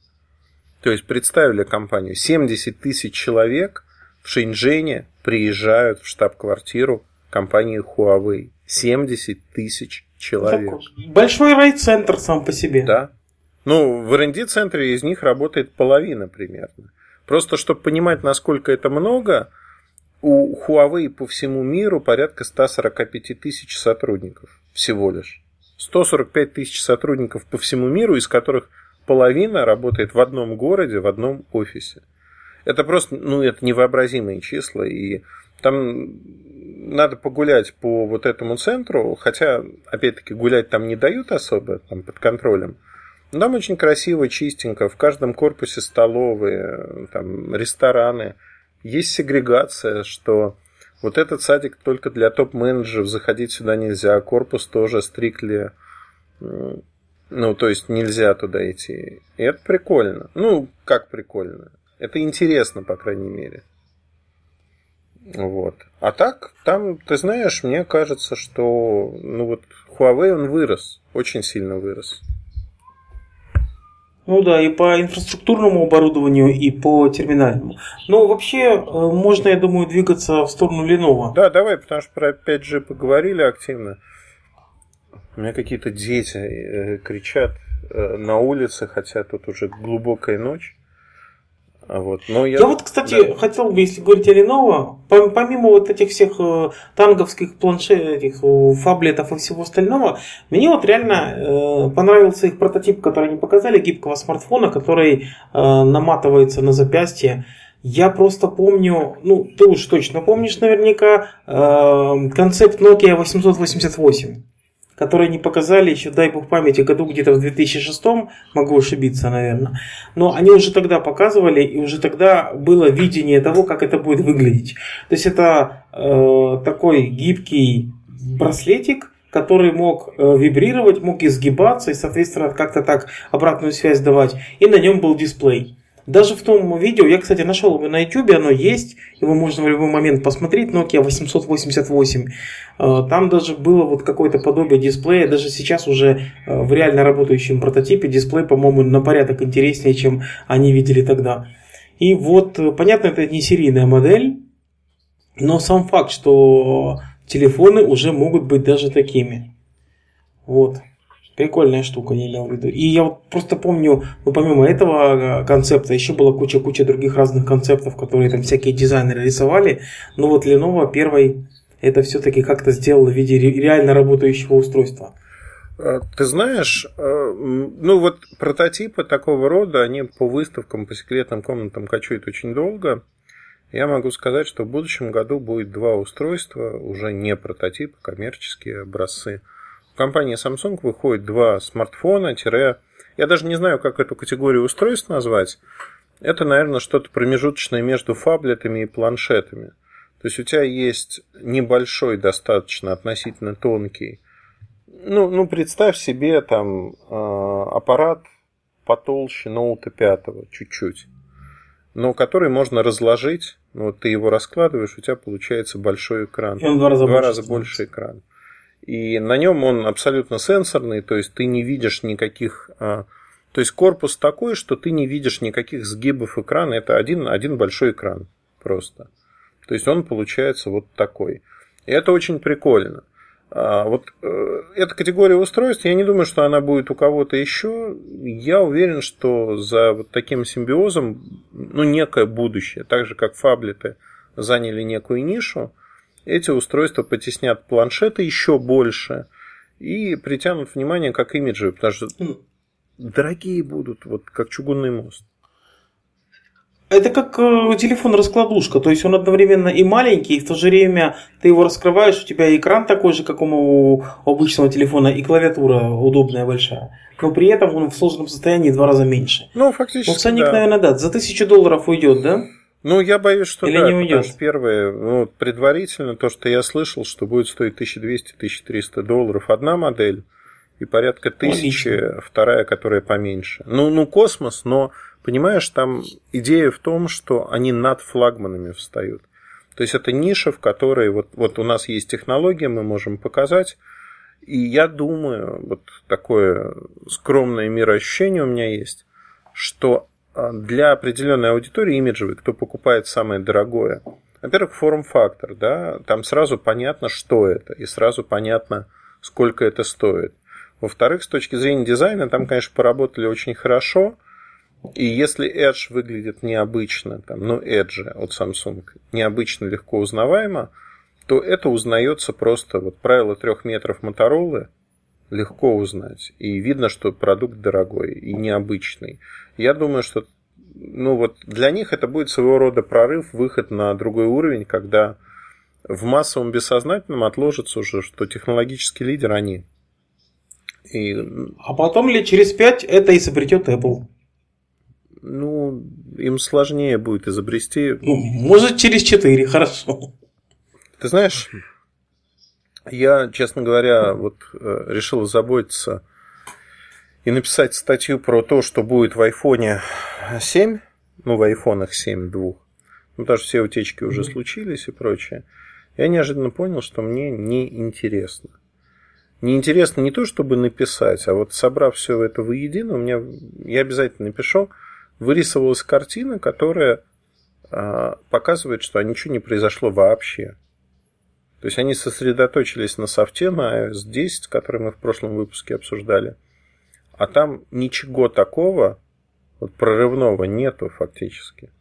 То есть представили компанию, 70 тысяч человек в Шэньчжэне приезжают в штаб-квартиру компании Huawei. 70 тысяч человек. Большой райцентр сам по себе. Да. Ну, в R&D-центре из них работает половина примерно. Просто чтобы понимать, насколько это много, у Huawei по всему миру порядка 145 тысяч сотрудников всего лишь. 145 тысяч сотрудников по всему миру, из которых половина работает в одном городе, в одном офисе. Это просто, ну, это невообразимые числа, и там надо погулять по вот этому центру, хотя, опять-таки, гулять там не дают особо, там под контролем. Там очень красиво, чистенько, в каждом корпусе столовые, там, рестораны. Есть сегрегация, что вот этот садик только для топ-менеджеров, заходить сюда нельзя, корпус тоже стрикли, ну, то есть нельзя туда идти. И это прикольно. Ну, как прикольно? Это интересно, по крайней мере. Вот. А так, там, ты знаешь, мне кажется, что ну вот Huawei он вырос, очень сильно вырос. Ну да, и по инфраструктурному оборудованию, и по терминальному. Но вообще э, можно, я думаю, двигаться в сторону Lenovo. Да, давай, потому что про 5G поговорили активно. У меня какие-то дети э, кричат э, на улице, хотя тут уже глубокая ночь. А вот. Но я... я вот, кстати, да. хотел бы, если говорить о Lenovo, помимо вот этих всех э, танговских планшетов, этих фаблетов и всего остального, мне вот реально э, понравился их прототип, который они показали, гибкого смартфона, который э, наматывается на запястье. Я просто помню, ну, ты уж точно помнишь наверняка, э, концепт Nokia 888 которые не показали еще, дай бог памяти, году где-то в 2006, могу ошибиться, наверное. Но они уже тогда показывали, и уже тогда было видение того, как это будет выглядеть. То есть это э, такой гибкий браслетик, который мог э, вибрировать, мог изгибаться и, соответственно, как-то так обратную связь давать. И на нем был дисплей. Даже в том видео, я, кстати, нашел его на YouTube, оно есть, его можно в любой момент посмотреть, Nokia 888. Э, там даже было вот какое-то подобие дисплея, даже сейчас уже э, в реально работающем прототипе дисплей, по-моему, на порядок интереснее, чем они видели тогда. И вот, э, понятно, это не серийная модель, но сам факт, что телефоны уже могут быть даже такими. Вот. Прикольная штука, я имел в виду. И я вот просто помню, ну помимо этого э, концепта, еще была куча-куча других разных концептов, которые там всякие дизайнеры рисовали. Но вот Lenovo первый это все-таки как-то сделал в виде реально работающего устройства. Э, ты знаешь, э, ну вот прототипы такого рода, они по выставкам, по секретным комнатам кочуют очень долго. Я могу сказать, что в будущем году будет два устройства, уже не прототипы, коммерческие образцы – компании Samsung выходит два смартфона, тире... я даже не знаю, как эту категорию устройств назвать. Это, наверное, что-то промежуточное между фаблетами и планшетами. То есть у тебя есть небольшой, достаточно относительно тонкий. Ну, ну представь себе там э, аппарат потолще ноута пятого, чуть-чуть, но который можно разложить. Ну, вот ты его раскладываешь, у тебя получается большой экран. И он два раза, два больше, раза больше экран. И на нем он абсолютно сенсорный, то есть ты не видишь никаких... А, то есть корпус такой, что ты не видишь никаких сгибов экрана. Это один, один большой экран просто. То есть он получается вот такой. И это очень прикольно. А вот э, эта категория устройств, я не думаю, что она будет у кого-то еще. Я уверен, что за вот таким симбиозом ну, некое будущее. Так же, как фаблеты заняли некую нишу, эти устройства потеснят планшеты еще больше и притянут внимание как имиджи, потому что ну, дорогие будут, вот как чугунный мост. Это как э, телефон-раскладушка, то есть он одновременно и маленький, и в то же время ты его раскрываешь, у тебя экран такой же, как у обычного телефона, и клавиатура удобная, большая. Но при этом он в сложном состоянии в два раза меньше. Ну, фактически, Ну, ценник, да. наверное, да. За тысячу долларов уйдет, да? Ну, я боюсь, что Или да, не уйдет? потому что первое, ну, предварительно то, что я слышал, что будет стоить 1200-1300 долларов одна модель и порядка тысячи вторая, которая поменьше. Ну, ну, космос, но, понимаешь, там идея в том, что они над флагманами встают. То есть это ниша, в которой вот, вот у нас есть технология, мы можем показать. И я думаю, вот такое скромное мироощущение у меня есть, что для определенной аудитории имиджевой, кто покупает самое дорогое, во-первых, форм-фактор, да, там сразу понятно, что это, и сразу понятно, сколько это стоит. Во-вторых, с точки зрения дизайна, там, конечно, поработали очень хорошо, и если Edge выглядит необычно, там, ну, Edge от Samsung, необычно легко узнаваемо, то это узнается просто, вот правило трех метров Моторолы, легко узнать. И видно, что продукт дорогой и необычный. Я думаю, что ну вот для них это будет своего рода прорыв, выход на другой уровень, когда в массовом бессознательном отложится уже, что технологический лидер они. И... А потом лет через пять это изобретет Apple. Ну, им сложнее будет изобрести. Ну, может, через четыре, хорошо. Ты знаешь, я, честно говоря, вот э, решил заботиться и написать статью про то, что будет в iPhone 7, ну, в iPhone 7 двух, ну, потому что все утечки уже mm-hmm. случились и прочее. Я неожиданно понял, что мне неинтересно. Неинтересно не то, чтобы написать, а вот собрав все это воедино, у меня, я обязательно напишу, вырисовалась картина, которая а, показывает, что ничего не произошло вообще. То есть они сосредоточились на софте, на iOS 10, который мы в прошлом выпуске обсуждали, а там ничего такого вот прорывного нету фактически.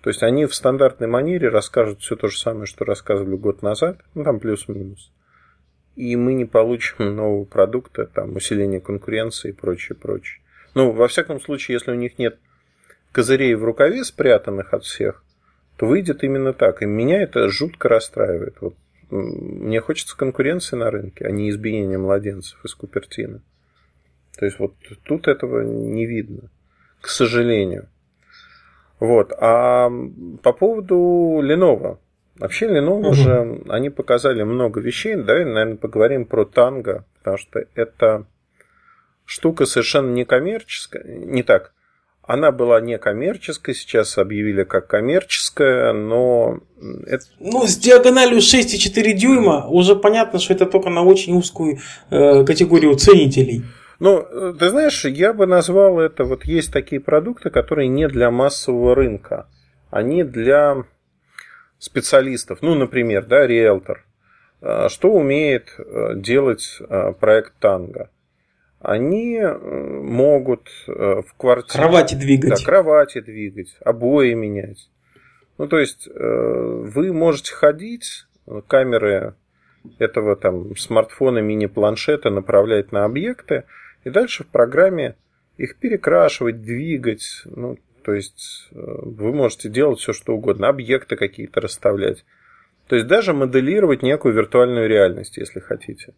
То есть они в стандартной манере расскажут все то же самое, что рассказывали год назад, ну там плюс-минус. И мы не получим нового продукта, там усиление конкуренции и прочее, прочее. Ну, во всяком случае, если у них нет козырей в рукаве, спрятанных от всех, то выйдет именно так. И меня это жутко расстраивает. Вот мне хочется конкуренции на рынке, а не избиения младенцев из Купертина. То есть вот тут этого не видно, к сожалению. Вот. А по поводу Lenovo. Вообще Lenovo угу. же, они показали много вещей. Давай, наверное, поговорим про Tango, потому что это штука совершенно некоммерческая. Не так. Она была некоммерческой, сейчас объявили как коммерческая, но... Это... Ну, с диагональю 6,4 дюйма уже понятно, что это только на очень узкую э, категорию ценителей. Ну, ты знаешь, я бы назвал это, вот есть такие продукты, которые не для массового рынка, они для специалистов. Ну, например, да, риэлтор. А, что умеет э, делать э, проект Танго? Они э, могут в квартире... Кровати двигать. Да, кровати двигать, обои менять. Ну, то есть, вы можете ходить, камеры этого там смартфона, мини-планшета направлять на объекты, и дальше в программе их перекрашивать, двигать. Ну, то есть э, вы можете делать все, что угодно. Объекты какие-то расставлять. То есть даже моделировать некую виртуальную реальность, если хотите.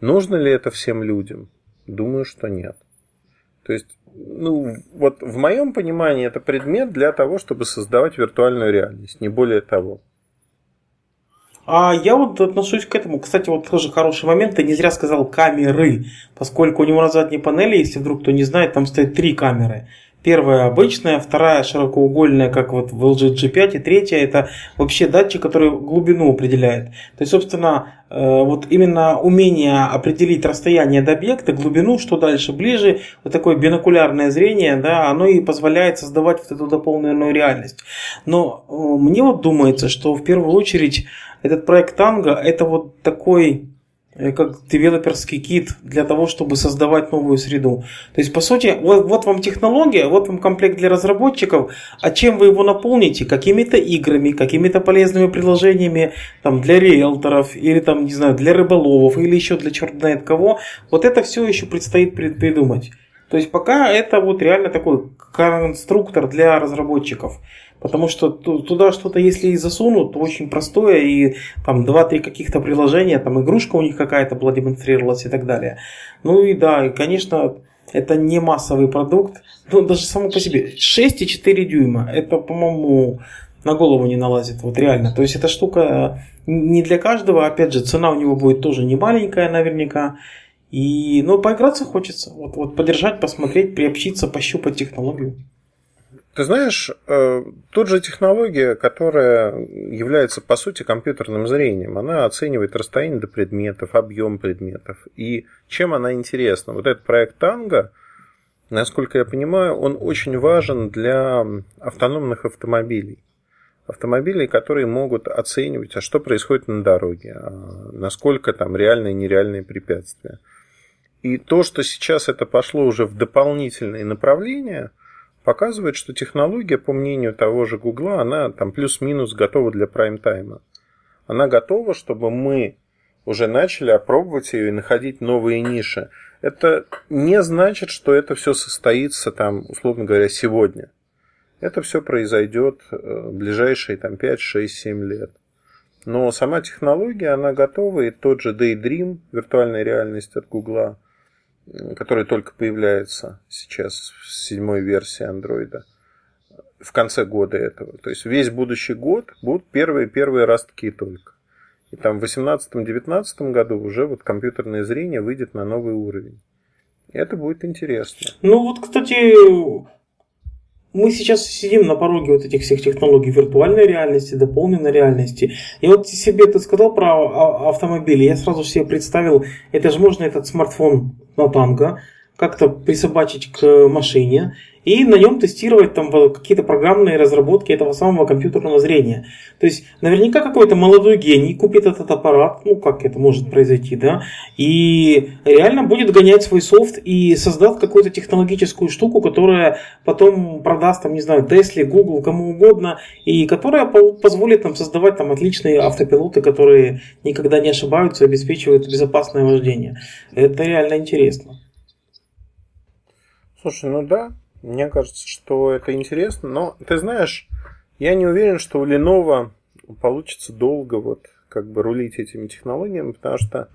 Нужно ли это всем людям? Думаю, что нет. То есть, ну, вот в моем понимании это предмет для того, чтобы создавать виртуальную реальность, не более того. А я вот отношусь к этому. Кстати, вот тоже хороший момент. Ты не зря сказал камеры, поскольку у него на задней панели, если вдруг кто не знает, там стоит три камеры. Первая обычная, вторая широкоугольная, как вот в LG G5, и третья это вообще датчик, который глубину определяет. То есть, собственно, э, вот именно умение определить расстояние до объекта, глубину, что дальше, ближе, вот такое бинокулярное зрение, да, оно и позволяет создавать вот эту дополненную реальность. Но э, мне вот думается, что в первую очередь этот проект Танго это вот такой как девелоперский кит для того, чтобы создавать новую среду. То есть, по сути, вот, вот вам технология, вот вам комплект для разработчиков, а чем вы его наполните? Какими-то играми, какими-то полезными приложениями там, для риэлторов, или там, не знаю, для рыболовов, или еще для черт знает кого. Вот это все еще предстоит придумать. То есть, пока это вот реально такой конструктор для разработчиков. Потому что туда что-то, если и засунут, то очень простое, и там 2-3 каких-то приложения, там игрушка у них какая-то была демонстрировалась и так далее. Ну и да, и, конечно, это не массовый продукт. Ну, даже само по себе. 6,4 дюйма. Это, по-моему, на голову не налазит. Вот реально. То есть эта штука не для каждого. Опять же, цена у него будет тоже не маленькая наверняка. И, ну, поиграться хочется. Вот, вот подержать, посмотреть, приобщиться, пощупать технологию. Ты знаешь, э, тут же технология, которая является по сути компьютерным зрением, она оценивает расстояние до предметов, объем предметов. И чем она интересна? Вот этот проект Танго, насколько я понимаю, он очень важен для автономных автомобилей. Автомобилей, которые могут оценивать, а что происходит на дороге, а насколько там реальные и нереальные препятствия. И то, что сейчас это пошло уже в дополнительные направления – показывает, что технология, по мнению того же Гугла, она там плюс-минус готова для прайм-тайма. Она готова, чтобы мы уже начали опробовать ее и находить новые ниши. Это не значит, что это все состоится там, условно говоря, сегодня. Это все произойдет э, в ближайшие там, 5, 6, 7 лет. Но сама технология, она готова, и тот же Daydream, виртуальная реальность от Гугла, который только появляется сейчас в седьмой версии андроида в конце года этого. То есть весь будущий год будут первые-первые ростки только. И там в 2018-2019 году уже вот компьютерное зрение выйдет на новый уровень. И это будет интересно. Ну вот, кстати, мы сейчас сидим на пороге вот этих всех технологий виртуальной реальности, дополненной реальности. И вот себе ты сказал про а, автомобили, я сразу себе представил, это же можно этот смартфон на танго как-то присобачить к машине, и на нем тестировать там какие-то программные разработки этого самого компьютерного зрения. То есть наверняка какой-то молодой гений купит этот аппарат, ну как это может произойти, да, и реально будет гонять свой софт и создаст какую-то технологическую штуку, которая потом продаст, там, не знаю, Тесле, Google, кому угодно, и которая позволит нам создавать там отличные автопилоты, которые никогда не ошибаются обеспечивают безопасное вождение. Это реально интересно. Слушай, ну да, мне кажется, что это интересно, но ты знаешь, я не уверен, что у Lenovo получится долго вот как бы рулить этими технологиями, потому что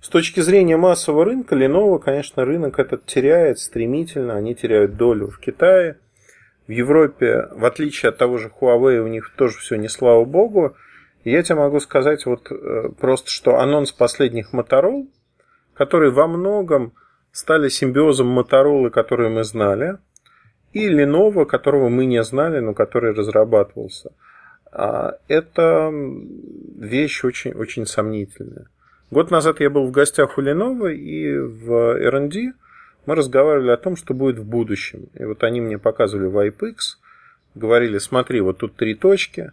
с точки зрения массового рынка, Lenovo, конечно, рынок этот теряет стремительно, они теряют долю в Китае. В Европе, в отличие от того же Huawei, у них тоже все не слава богу. Я тебе могу сказать вот э, просто, что анонс последних Motorola, которые во многом стали симбиозом Motorola, которые мы знали – и Lenovo, которого мы не знали, но который разрабатывался. А, это вещь очень, очень сомнительная. Год назад я был в гостях у Lenovo и в R&D мы разговаривали о том, что будет в будущем. И вот они мне показывали VipeX, говорили, смотри, вот тут три точки,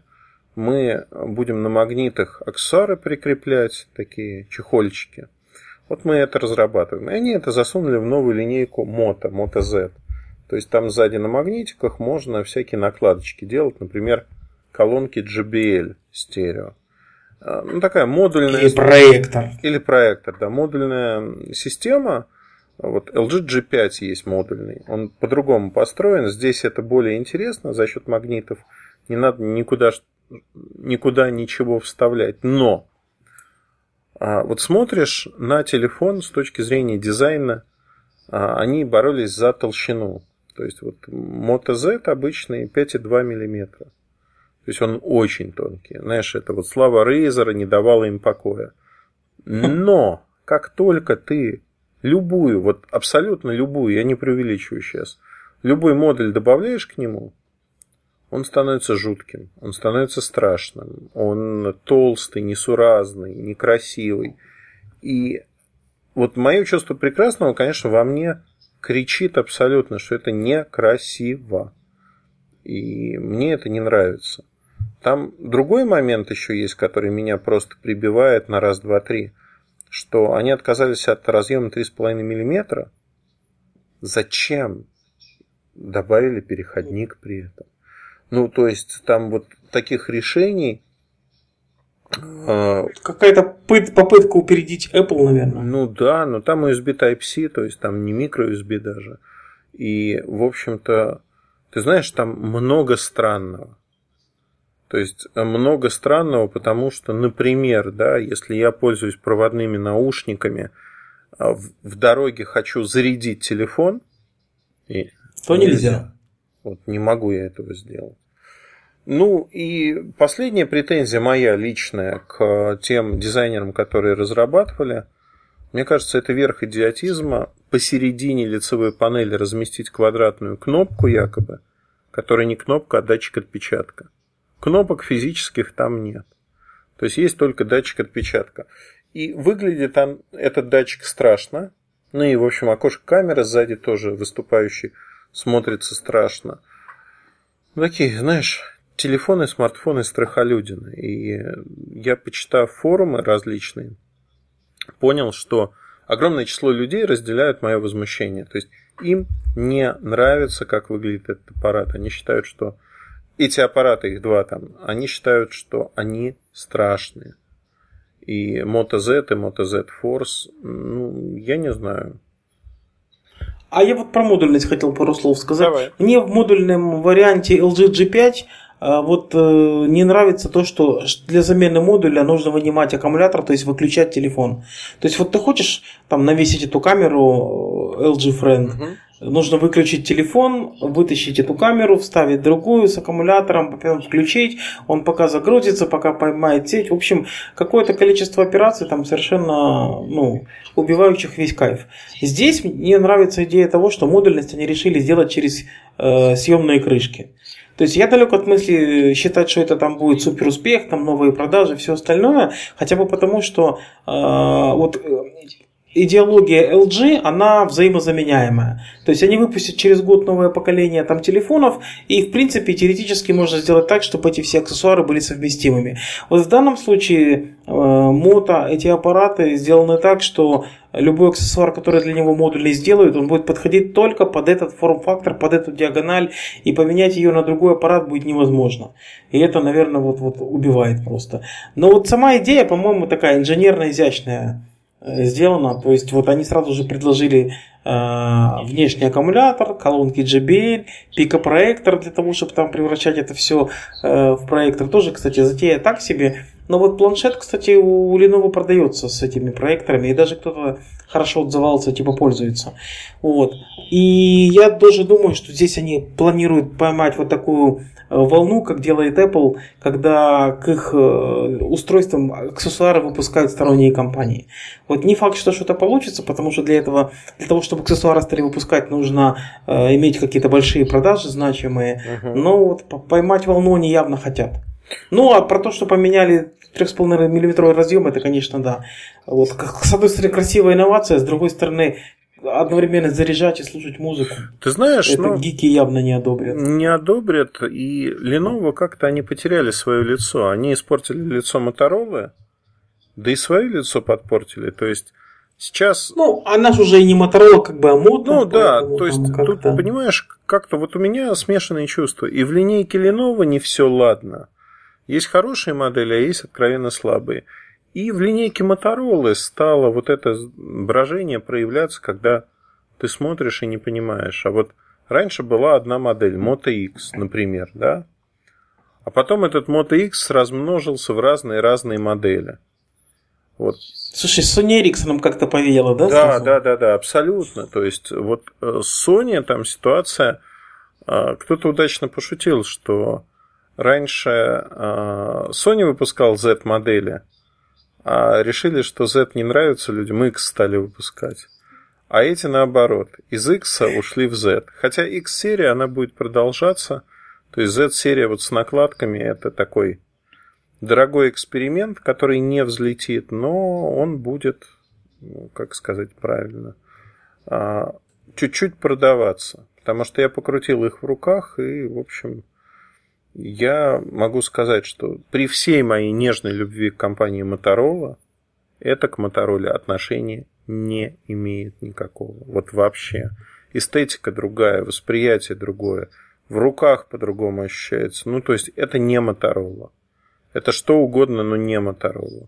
мы будем на магнитах аксессуары прикреплять, такие чехольчики. Вот мы это разрабатываем. И они это засунули в новую линейку Moto, Moto Z. То есть там сзади на магнитиках можно всякие накладочки делать, например, колонки JBL стерео. А, ну, такая модульная... Или проектор. Или проектор, да. Модульная система. Вот LG G5 есть модульный. Он по-другому построен. Здесь это более интересно за счет магнитов. Не надо никуда, никуда ничего вставлять. Но вот смотришь на телефон с точки зрения дизайна, а, они боролись за толщину. То есть вот Moto Z обычный 5,2 мм. То есть он очень тонкий. Знаешь, это вот слава Razer не давала им покоя. Но как только ты любую, вот абсолютно любую, я не преувеличиваю сейчас, любой модуль добавляешь к нему, он становится жутким, он становится страшным, он толстый, несуразный, некрасивый. И вот мое чувство прекрасного, конечно, во мне кричит абсолютно, что это некрасиво. И мне это не нравится. Там другой момент еще есть, который меня просто прибивает на раз, два, три, что они отказались от разъема 3,5 мм. Зачем? Добавили переходник при этом. Ну, то есть, там вот таких решений а, Какая-то попытка упередить Apple, наверное. Ну да, но там USB Type-C, то есть там не микро USB даже. И, в общем-то, ты знаешь, там много странного. То есть э, много странного, потому что, например, да, если я пользуюсь проводными наушниками, а в дороге хочу зарядить телефон, и то нельзя. нельзя. Вот не могу я этого сделать. Ну и последняя претензия моя личная к тем дизайнерам, которые разрабатывали. Мне кажется, это верх идиотизма. Посередине лицевой панели разместить квадратную кнопку якобы, которая не кнопка, а датчик отпечатка. Кнопок физических там нет. То есть есть только датчик отпечатка. И выглядит там этот датчик страшно. Ну и, в общем, окошко камеры сзади тоже выступающий смотрится страшно. Такие, знаешь, телефоны, смартфоны страхолюдины. И я, почитав форумы различные, понял, что огромное число людей разделяют мое возмущение. То есть им не нравится, как выглядит этот аппарат. Они считают, что эти аппараты, их два там, они считают, что они страшные. И Moto Z и Moto Z Force, ну, я не знаю. А я вот про модульность хотел пару слов сказать. Давай. Мне в модульном варианте LG G5 а, вот э, не нравится то, что для замены модуля нужно вынимать аккумулятор, то есть выключать телефон. То есть вот ты хочешь там навесить эту камеру э, LG Friend, угу. Нужно выключить телефон, вытащить эту камеру, вставить другую с аккумулятором, потом включить, он пока загрузится, пока поймает сеть. В общем, какое-то количество операций там совершенно ну, убивающих весь кайф. Здесь мне нравится идея того, что модульность они решили сделать через э, съемные крышки. То есть я далек от мысли считать, что это там будет супер успех, там новые продажи, все остальное, хотя бы потому, что э, вот э, идеология LG, она взаимозаменяемая. То есть они выпустят через год новое поколение там телефонов, и в принципе теоретически можно сделать так, чтобы эти все аксессуары были совместимыми. Вот в данном случае э, эти аппараты сделаны так, что любой аксессуар, который для него модульный сделают, он будет подходить только под этот форм-фактор, под эту диагональ, и поменять ее на другой аппарат будет невозможно. И это, наверное, вот, вот убивает просто. Но вот сама идея, по-моему, такая инженерно-изящная Э, сделано. То есть вот они сразу же предложили э, внешний аккумулятор, колонки JBL, пикопроектор для того, чтобы там превращать это все э, в проектор. Тоже, кстати, затея так себе. Но вот планшет, кстати, у Lenovo продается с этими проекторами, и даже кто-то хорошо отзывался, типа пользуется. Вот. И я тоже думаю, что здесь они планируют поймать вот такую Э, волну, как делает Apple, когда к их э, устройствам аксессуары выпускают сторонние компании. Вот не факт, что что-то получится, потому что для этого, для того, чтобы аксессуары стали выпускать, нужно э, иметь какие-то большие продажи значимые. Uh-huh. Но вот поймать волну они явно хотят. Ну, а про то, что поменяли 3,5 мм разъем, это, конечно, да. Вот, с одной стороны, красивая инновация, с другой стороны, одновременно заряжать и слушать музыку. Ты знаешь, это ну, гики явно не одобрят. Не одобрят, и Lenovo как-то они потеряли свое лицо. Они испортили лицо Motorola, да и свое лицо подпортили. То есть сейчас... Ну, она же уже и не Motorola, как бы, а модно. Ну да, то есть тут, понимаешь, как-то вот у меня смешанные чувства. И в линейке Lenovo не все ладно. Есть хорошие модели, а есть откровенно слабые. И в линейке Motorola стало вот это брожение проявляться, когда ты смотришь и не понимаешь. А вот раньше была одна модель, Moto X, например, да? А потом этот Moto X размножился в разные-разные модели. Вот. Слушай, Sony Ericsson как-то повеяло, да? Да, сразу? да, да, да, абсолютно. То есть, вот э, Sony там ситуация, э, кто-то удачно пошутил, что раньше э, Sony выпускал Z-модели, а решили, что Z не нравится людям, X стали выпускать. А эти наоборот, из X ушли в Z. Хотя X-серия, она будет продолжаться. То есть Z-серия вот с накладками это такой дорогой эксперимент, который не взлетит, но он будет, ну, как сказать правильно, а, чуть-чуть продаваться. Потому что я покрутил их в руках и, в общем, я могу сказать, что при всей моей нежной любви к компании Motorola, это к Motorola отношения не имеет никакого. Вот вообще. Эстетика другая, восприятие другое. В руках по-другому ощущается. Ну, то есть, это не Motorola. Это что угодно, но не Motorola.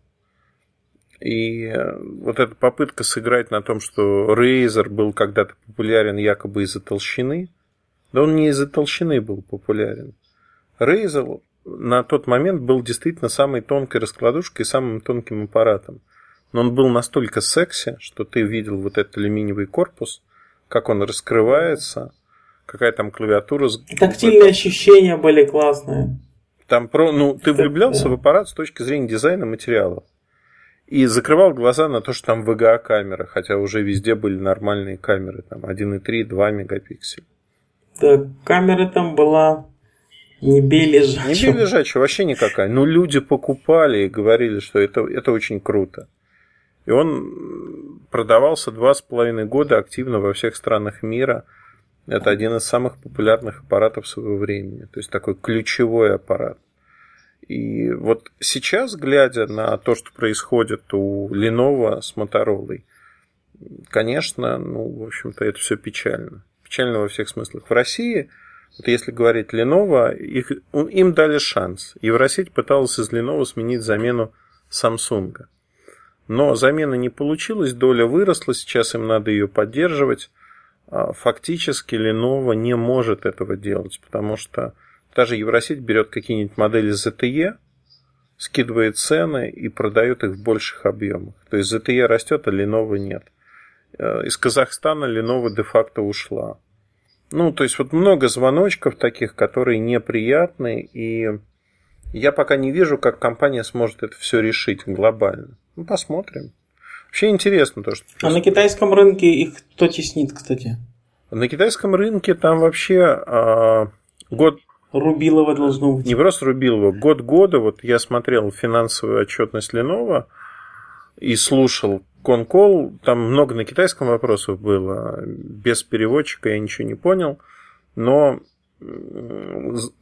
И э, вот эта попытка сыграть на том, что Razer был когда-то популярен якобы из-за толщины, да он не из-за толщины был популярен. Razer на тот момент был действительно самой тонкой раскладушкой и самым тонким аппаратом. Но он был настолько секси, что ты видел вот этот алюминиевый корпус, как он раскрывается, какая там клавиатура. Тактильные ощущения были классные. Там про, ну, ты влюблялся в аппарат с точки зрения дизайна материалов. И закрывал глаза на то, что там VGA-камера, хотя уже везде были нормальные камеры, там 1,3, 2 мегапикселя. Да, камера там была не бей лежачего. Не бей лежачего, вообще никакая. Но люди покупали и говорили, что это, это очень круто. И он продавался два с половиной года активно во всех странах мира. Это один из самых популярных аппаратов своего времени. То есть такой ключевой аппарат. И вот сейчас, глядя на то, что происходит у Lenovo с Motorola, конечно, ну, в общем-то, это все печально. Печально во всех смыслах. В России – вот если говорить Lenovo, их, им дали шанс. Евросеть пыталась из Lenovo сменить замену Samsung. Но замена не получилась, доля выросла, сейчас им надо ее поддерживать. А фактически Lenovo не может этого делать, потому что Даже Евросеть берет какие-нибудь модели ZTE, скидывает цены и продает их в больших объемах. То есть ZTE растет, а Lenovo нет. Э, из Казахстана Lenovo де-факто ушла. Ну, то есть вот много звоночков таких, которые неприятны, и я пока не вижу, как компания сможет это все решить глобально. Ну, посмотрим. Вообще интересно то, что... А на китайском рынке их кто теснит, кстати? На китайском рынке там вообще а, год... Рубилова должно быть. Не просто Рубилова, год года. Вот я смотрел финансовую отчетность Lenovo и слушал конкол. Там много на китайском вопросов было. Без переводчика я ничего не понял. Но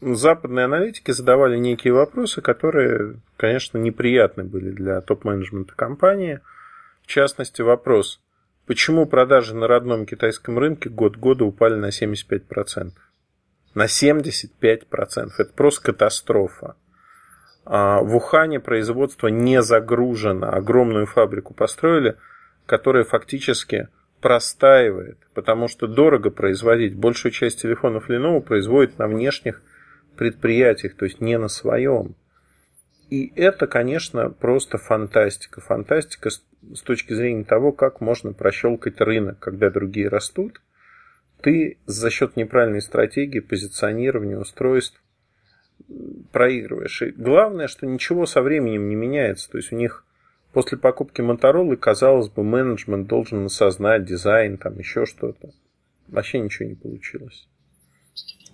западные аналитики задавали некие вопросы, которые, конечно, неприятны были для топ-менеджмента компании. В частности, вопрос, почему продажи на родном китайском рынке год года упали на 75%? На 75%. Это просто катастрофа. А в Ухане производство не загружено. Огромную фабрику построили, которая фактически простаивает, потому что дорого производить. Большую часть телефонов Lenovo производит на внешних предприятиях, то есть не на своем. И это, конечно, просто фантастика. Фантастика с точки зрения того, как можно прощелкать рынок, когда другие растут. Ты за счет неправильной стратегии позиционирования устройств проигрываешь. И главное, что ничего со временем не меняется. То есть у них После покупки Motorola, казалось бы, менеджмент должен осознать дизайн, там еще что-то. Вообще ничего не получилось.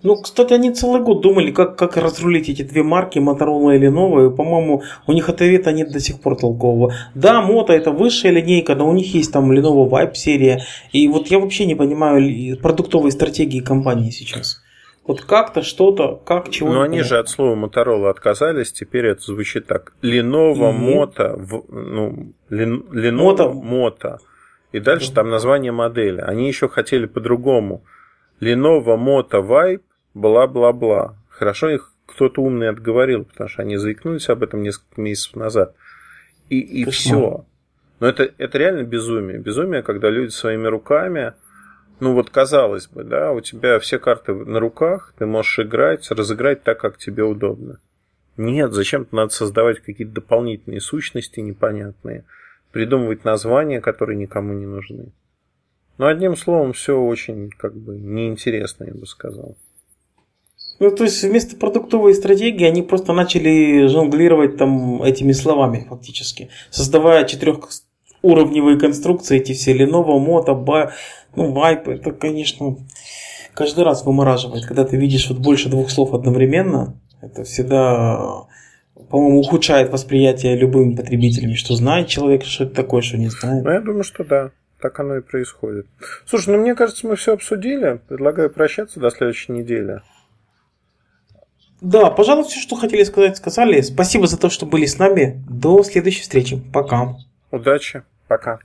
Ну, кстати, они целый год думали, как, как разрулить эти две марки, Motorola и Lenovo. И, по-моему, у них ответа нет до сих пор толкового. Да, Moto это высшая линейка, но у них есть там Lenovo Vibe серия. И вот я вообще не понимаю продуктовой стратегии компании сейчас. Вот как-то что-то, как чего. Но они же от слова Motorola отказались, теперь это звучит так. Lenovo Moto, в, ну, Lenovo Moto. И дальше там название модели. Они еще хотели по-другому. Lenovo Moto Vibe, бла-бла-бла. Хорошо их кто-то умный отговорил, потому что они заикнулись об этом несколько месяцев назад. И, и все. Но это, это реально безумие. Безумие, когда люди своими руками ну вот казалось бы, да, у тебя все карты на руках, ты можешь играть, разыграть так, как тебе удобно. Нет, зачем-то надо создавать какие-то дополнительные сущности непонятные, придумывать названия, которые никому не нужны. Но одним словом, все очень как бы неинтересно, я бы сказал. Ну, то есть вместо продуктовой стратегии они просто начали жонглировать там этими словами фактически, создавая четырехуровневые конструкции, эти все Lenovo, Moto, ну, вайп, это, конечно, каждый раз вымораживает. Когда ты видишь вот больше двух слов одновременно, это всегда, по-моему, ухудшает восприятие любым потребителями, что знает человек, что это такое, что не знает. Ну, я думаю, что да. Так оно и происходит. Слушай, ну мне кажется, мы все обсудили. Предлагаю прощаться до следующей недели. Да, пожалуй, все, что хотели сказать, сказали. Спасибо за то, что были с нами. До следующей встречи. Пока. Удачи. Пока.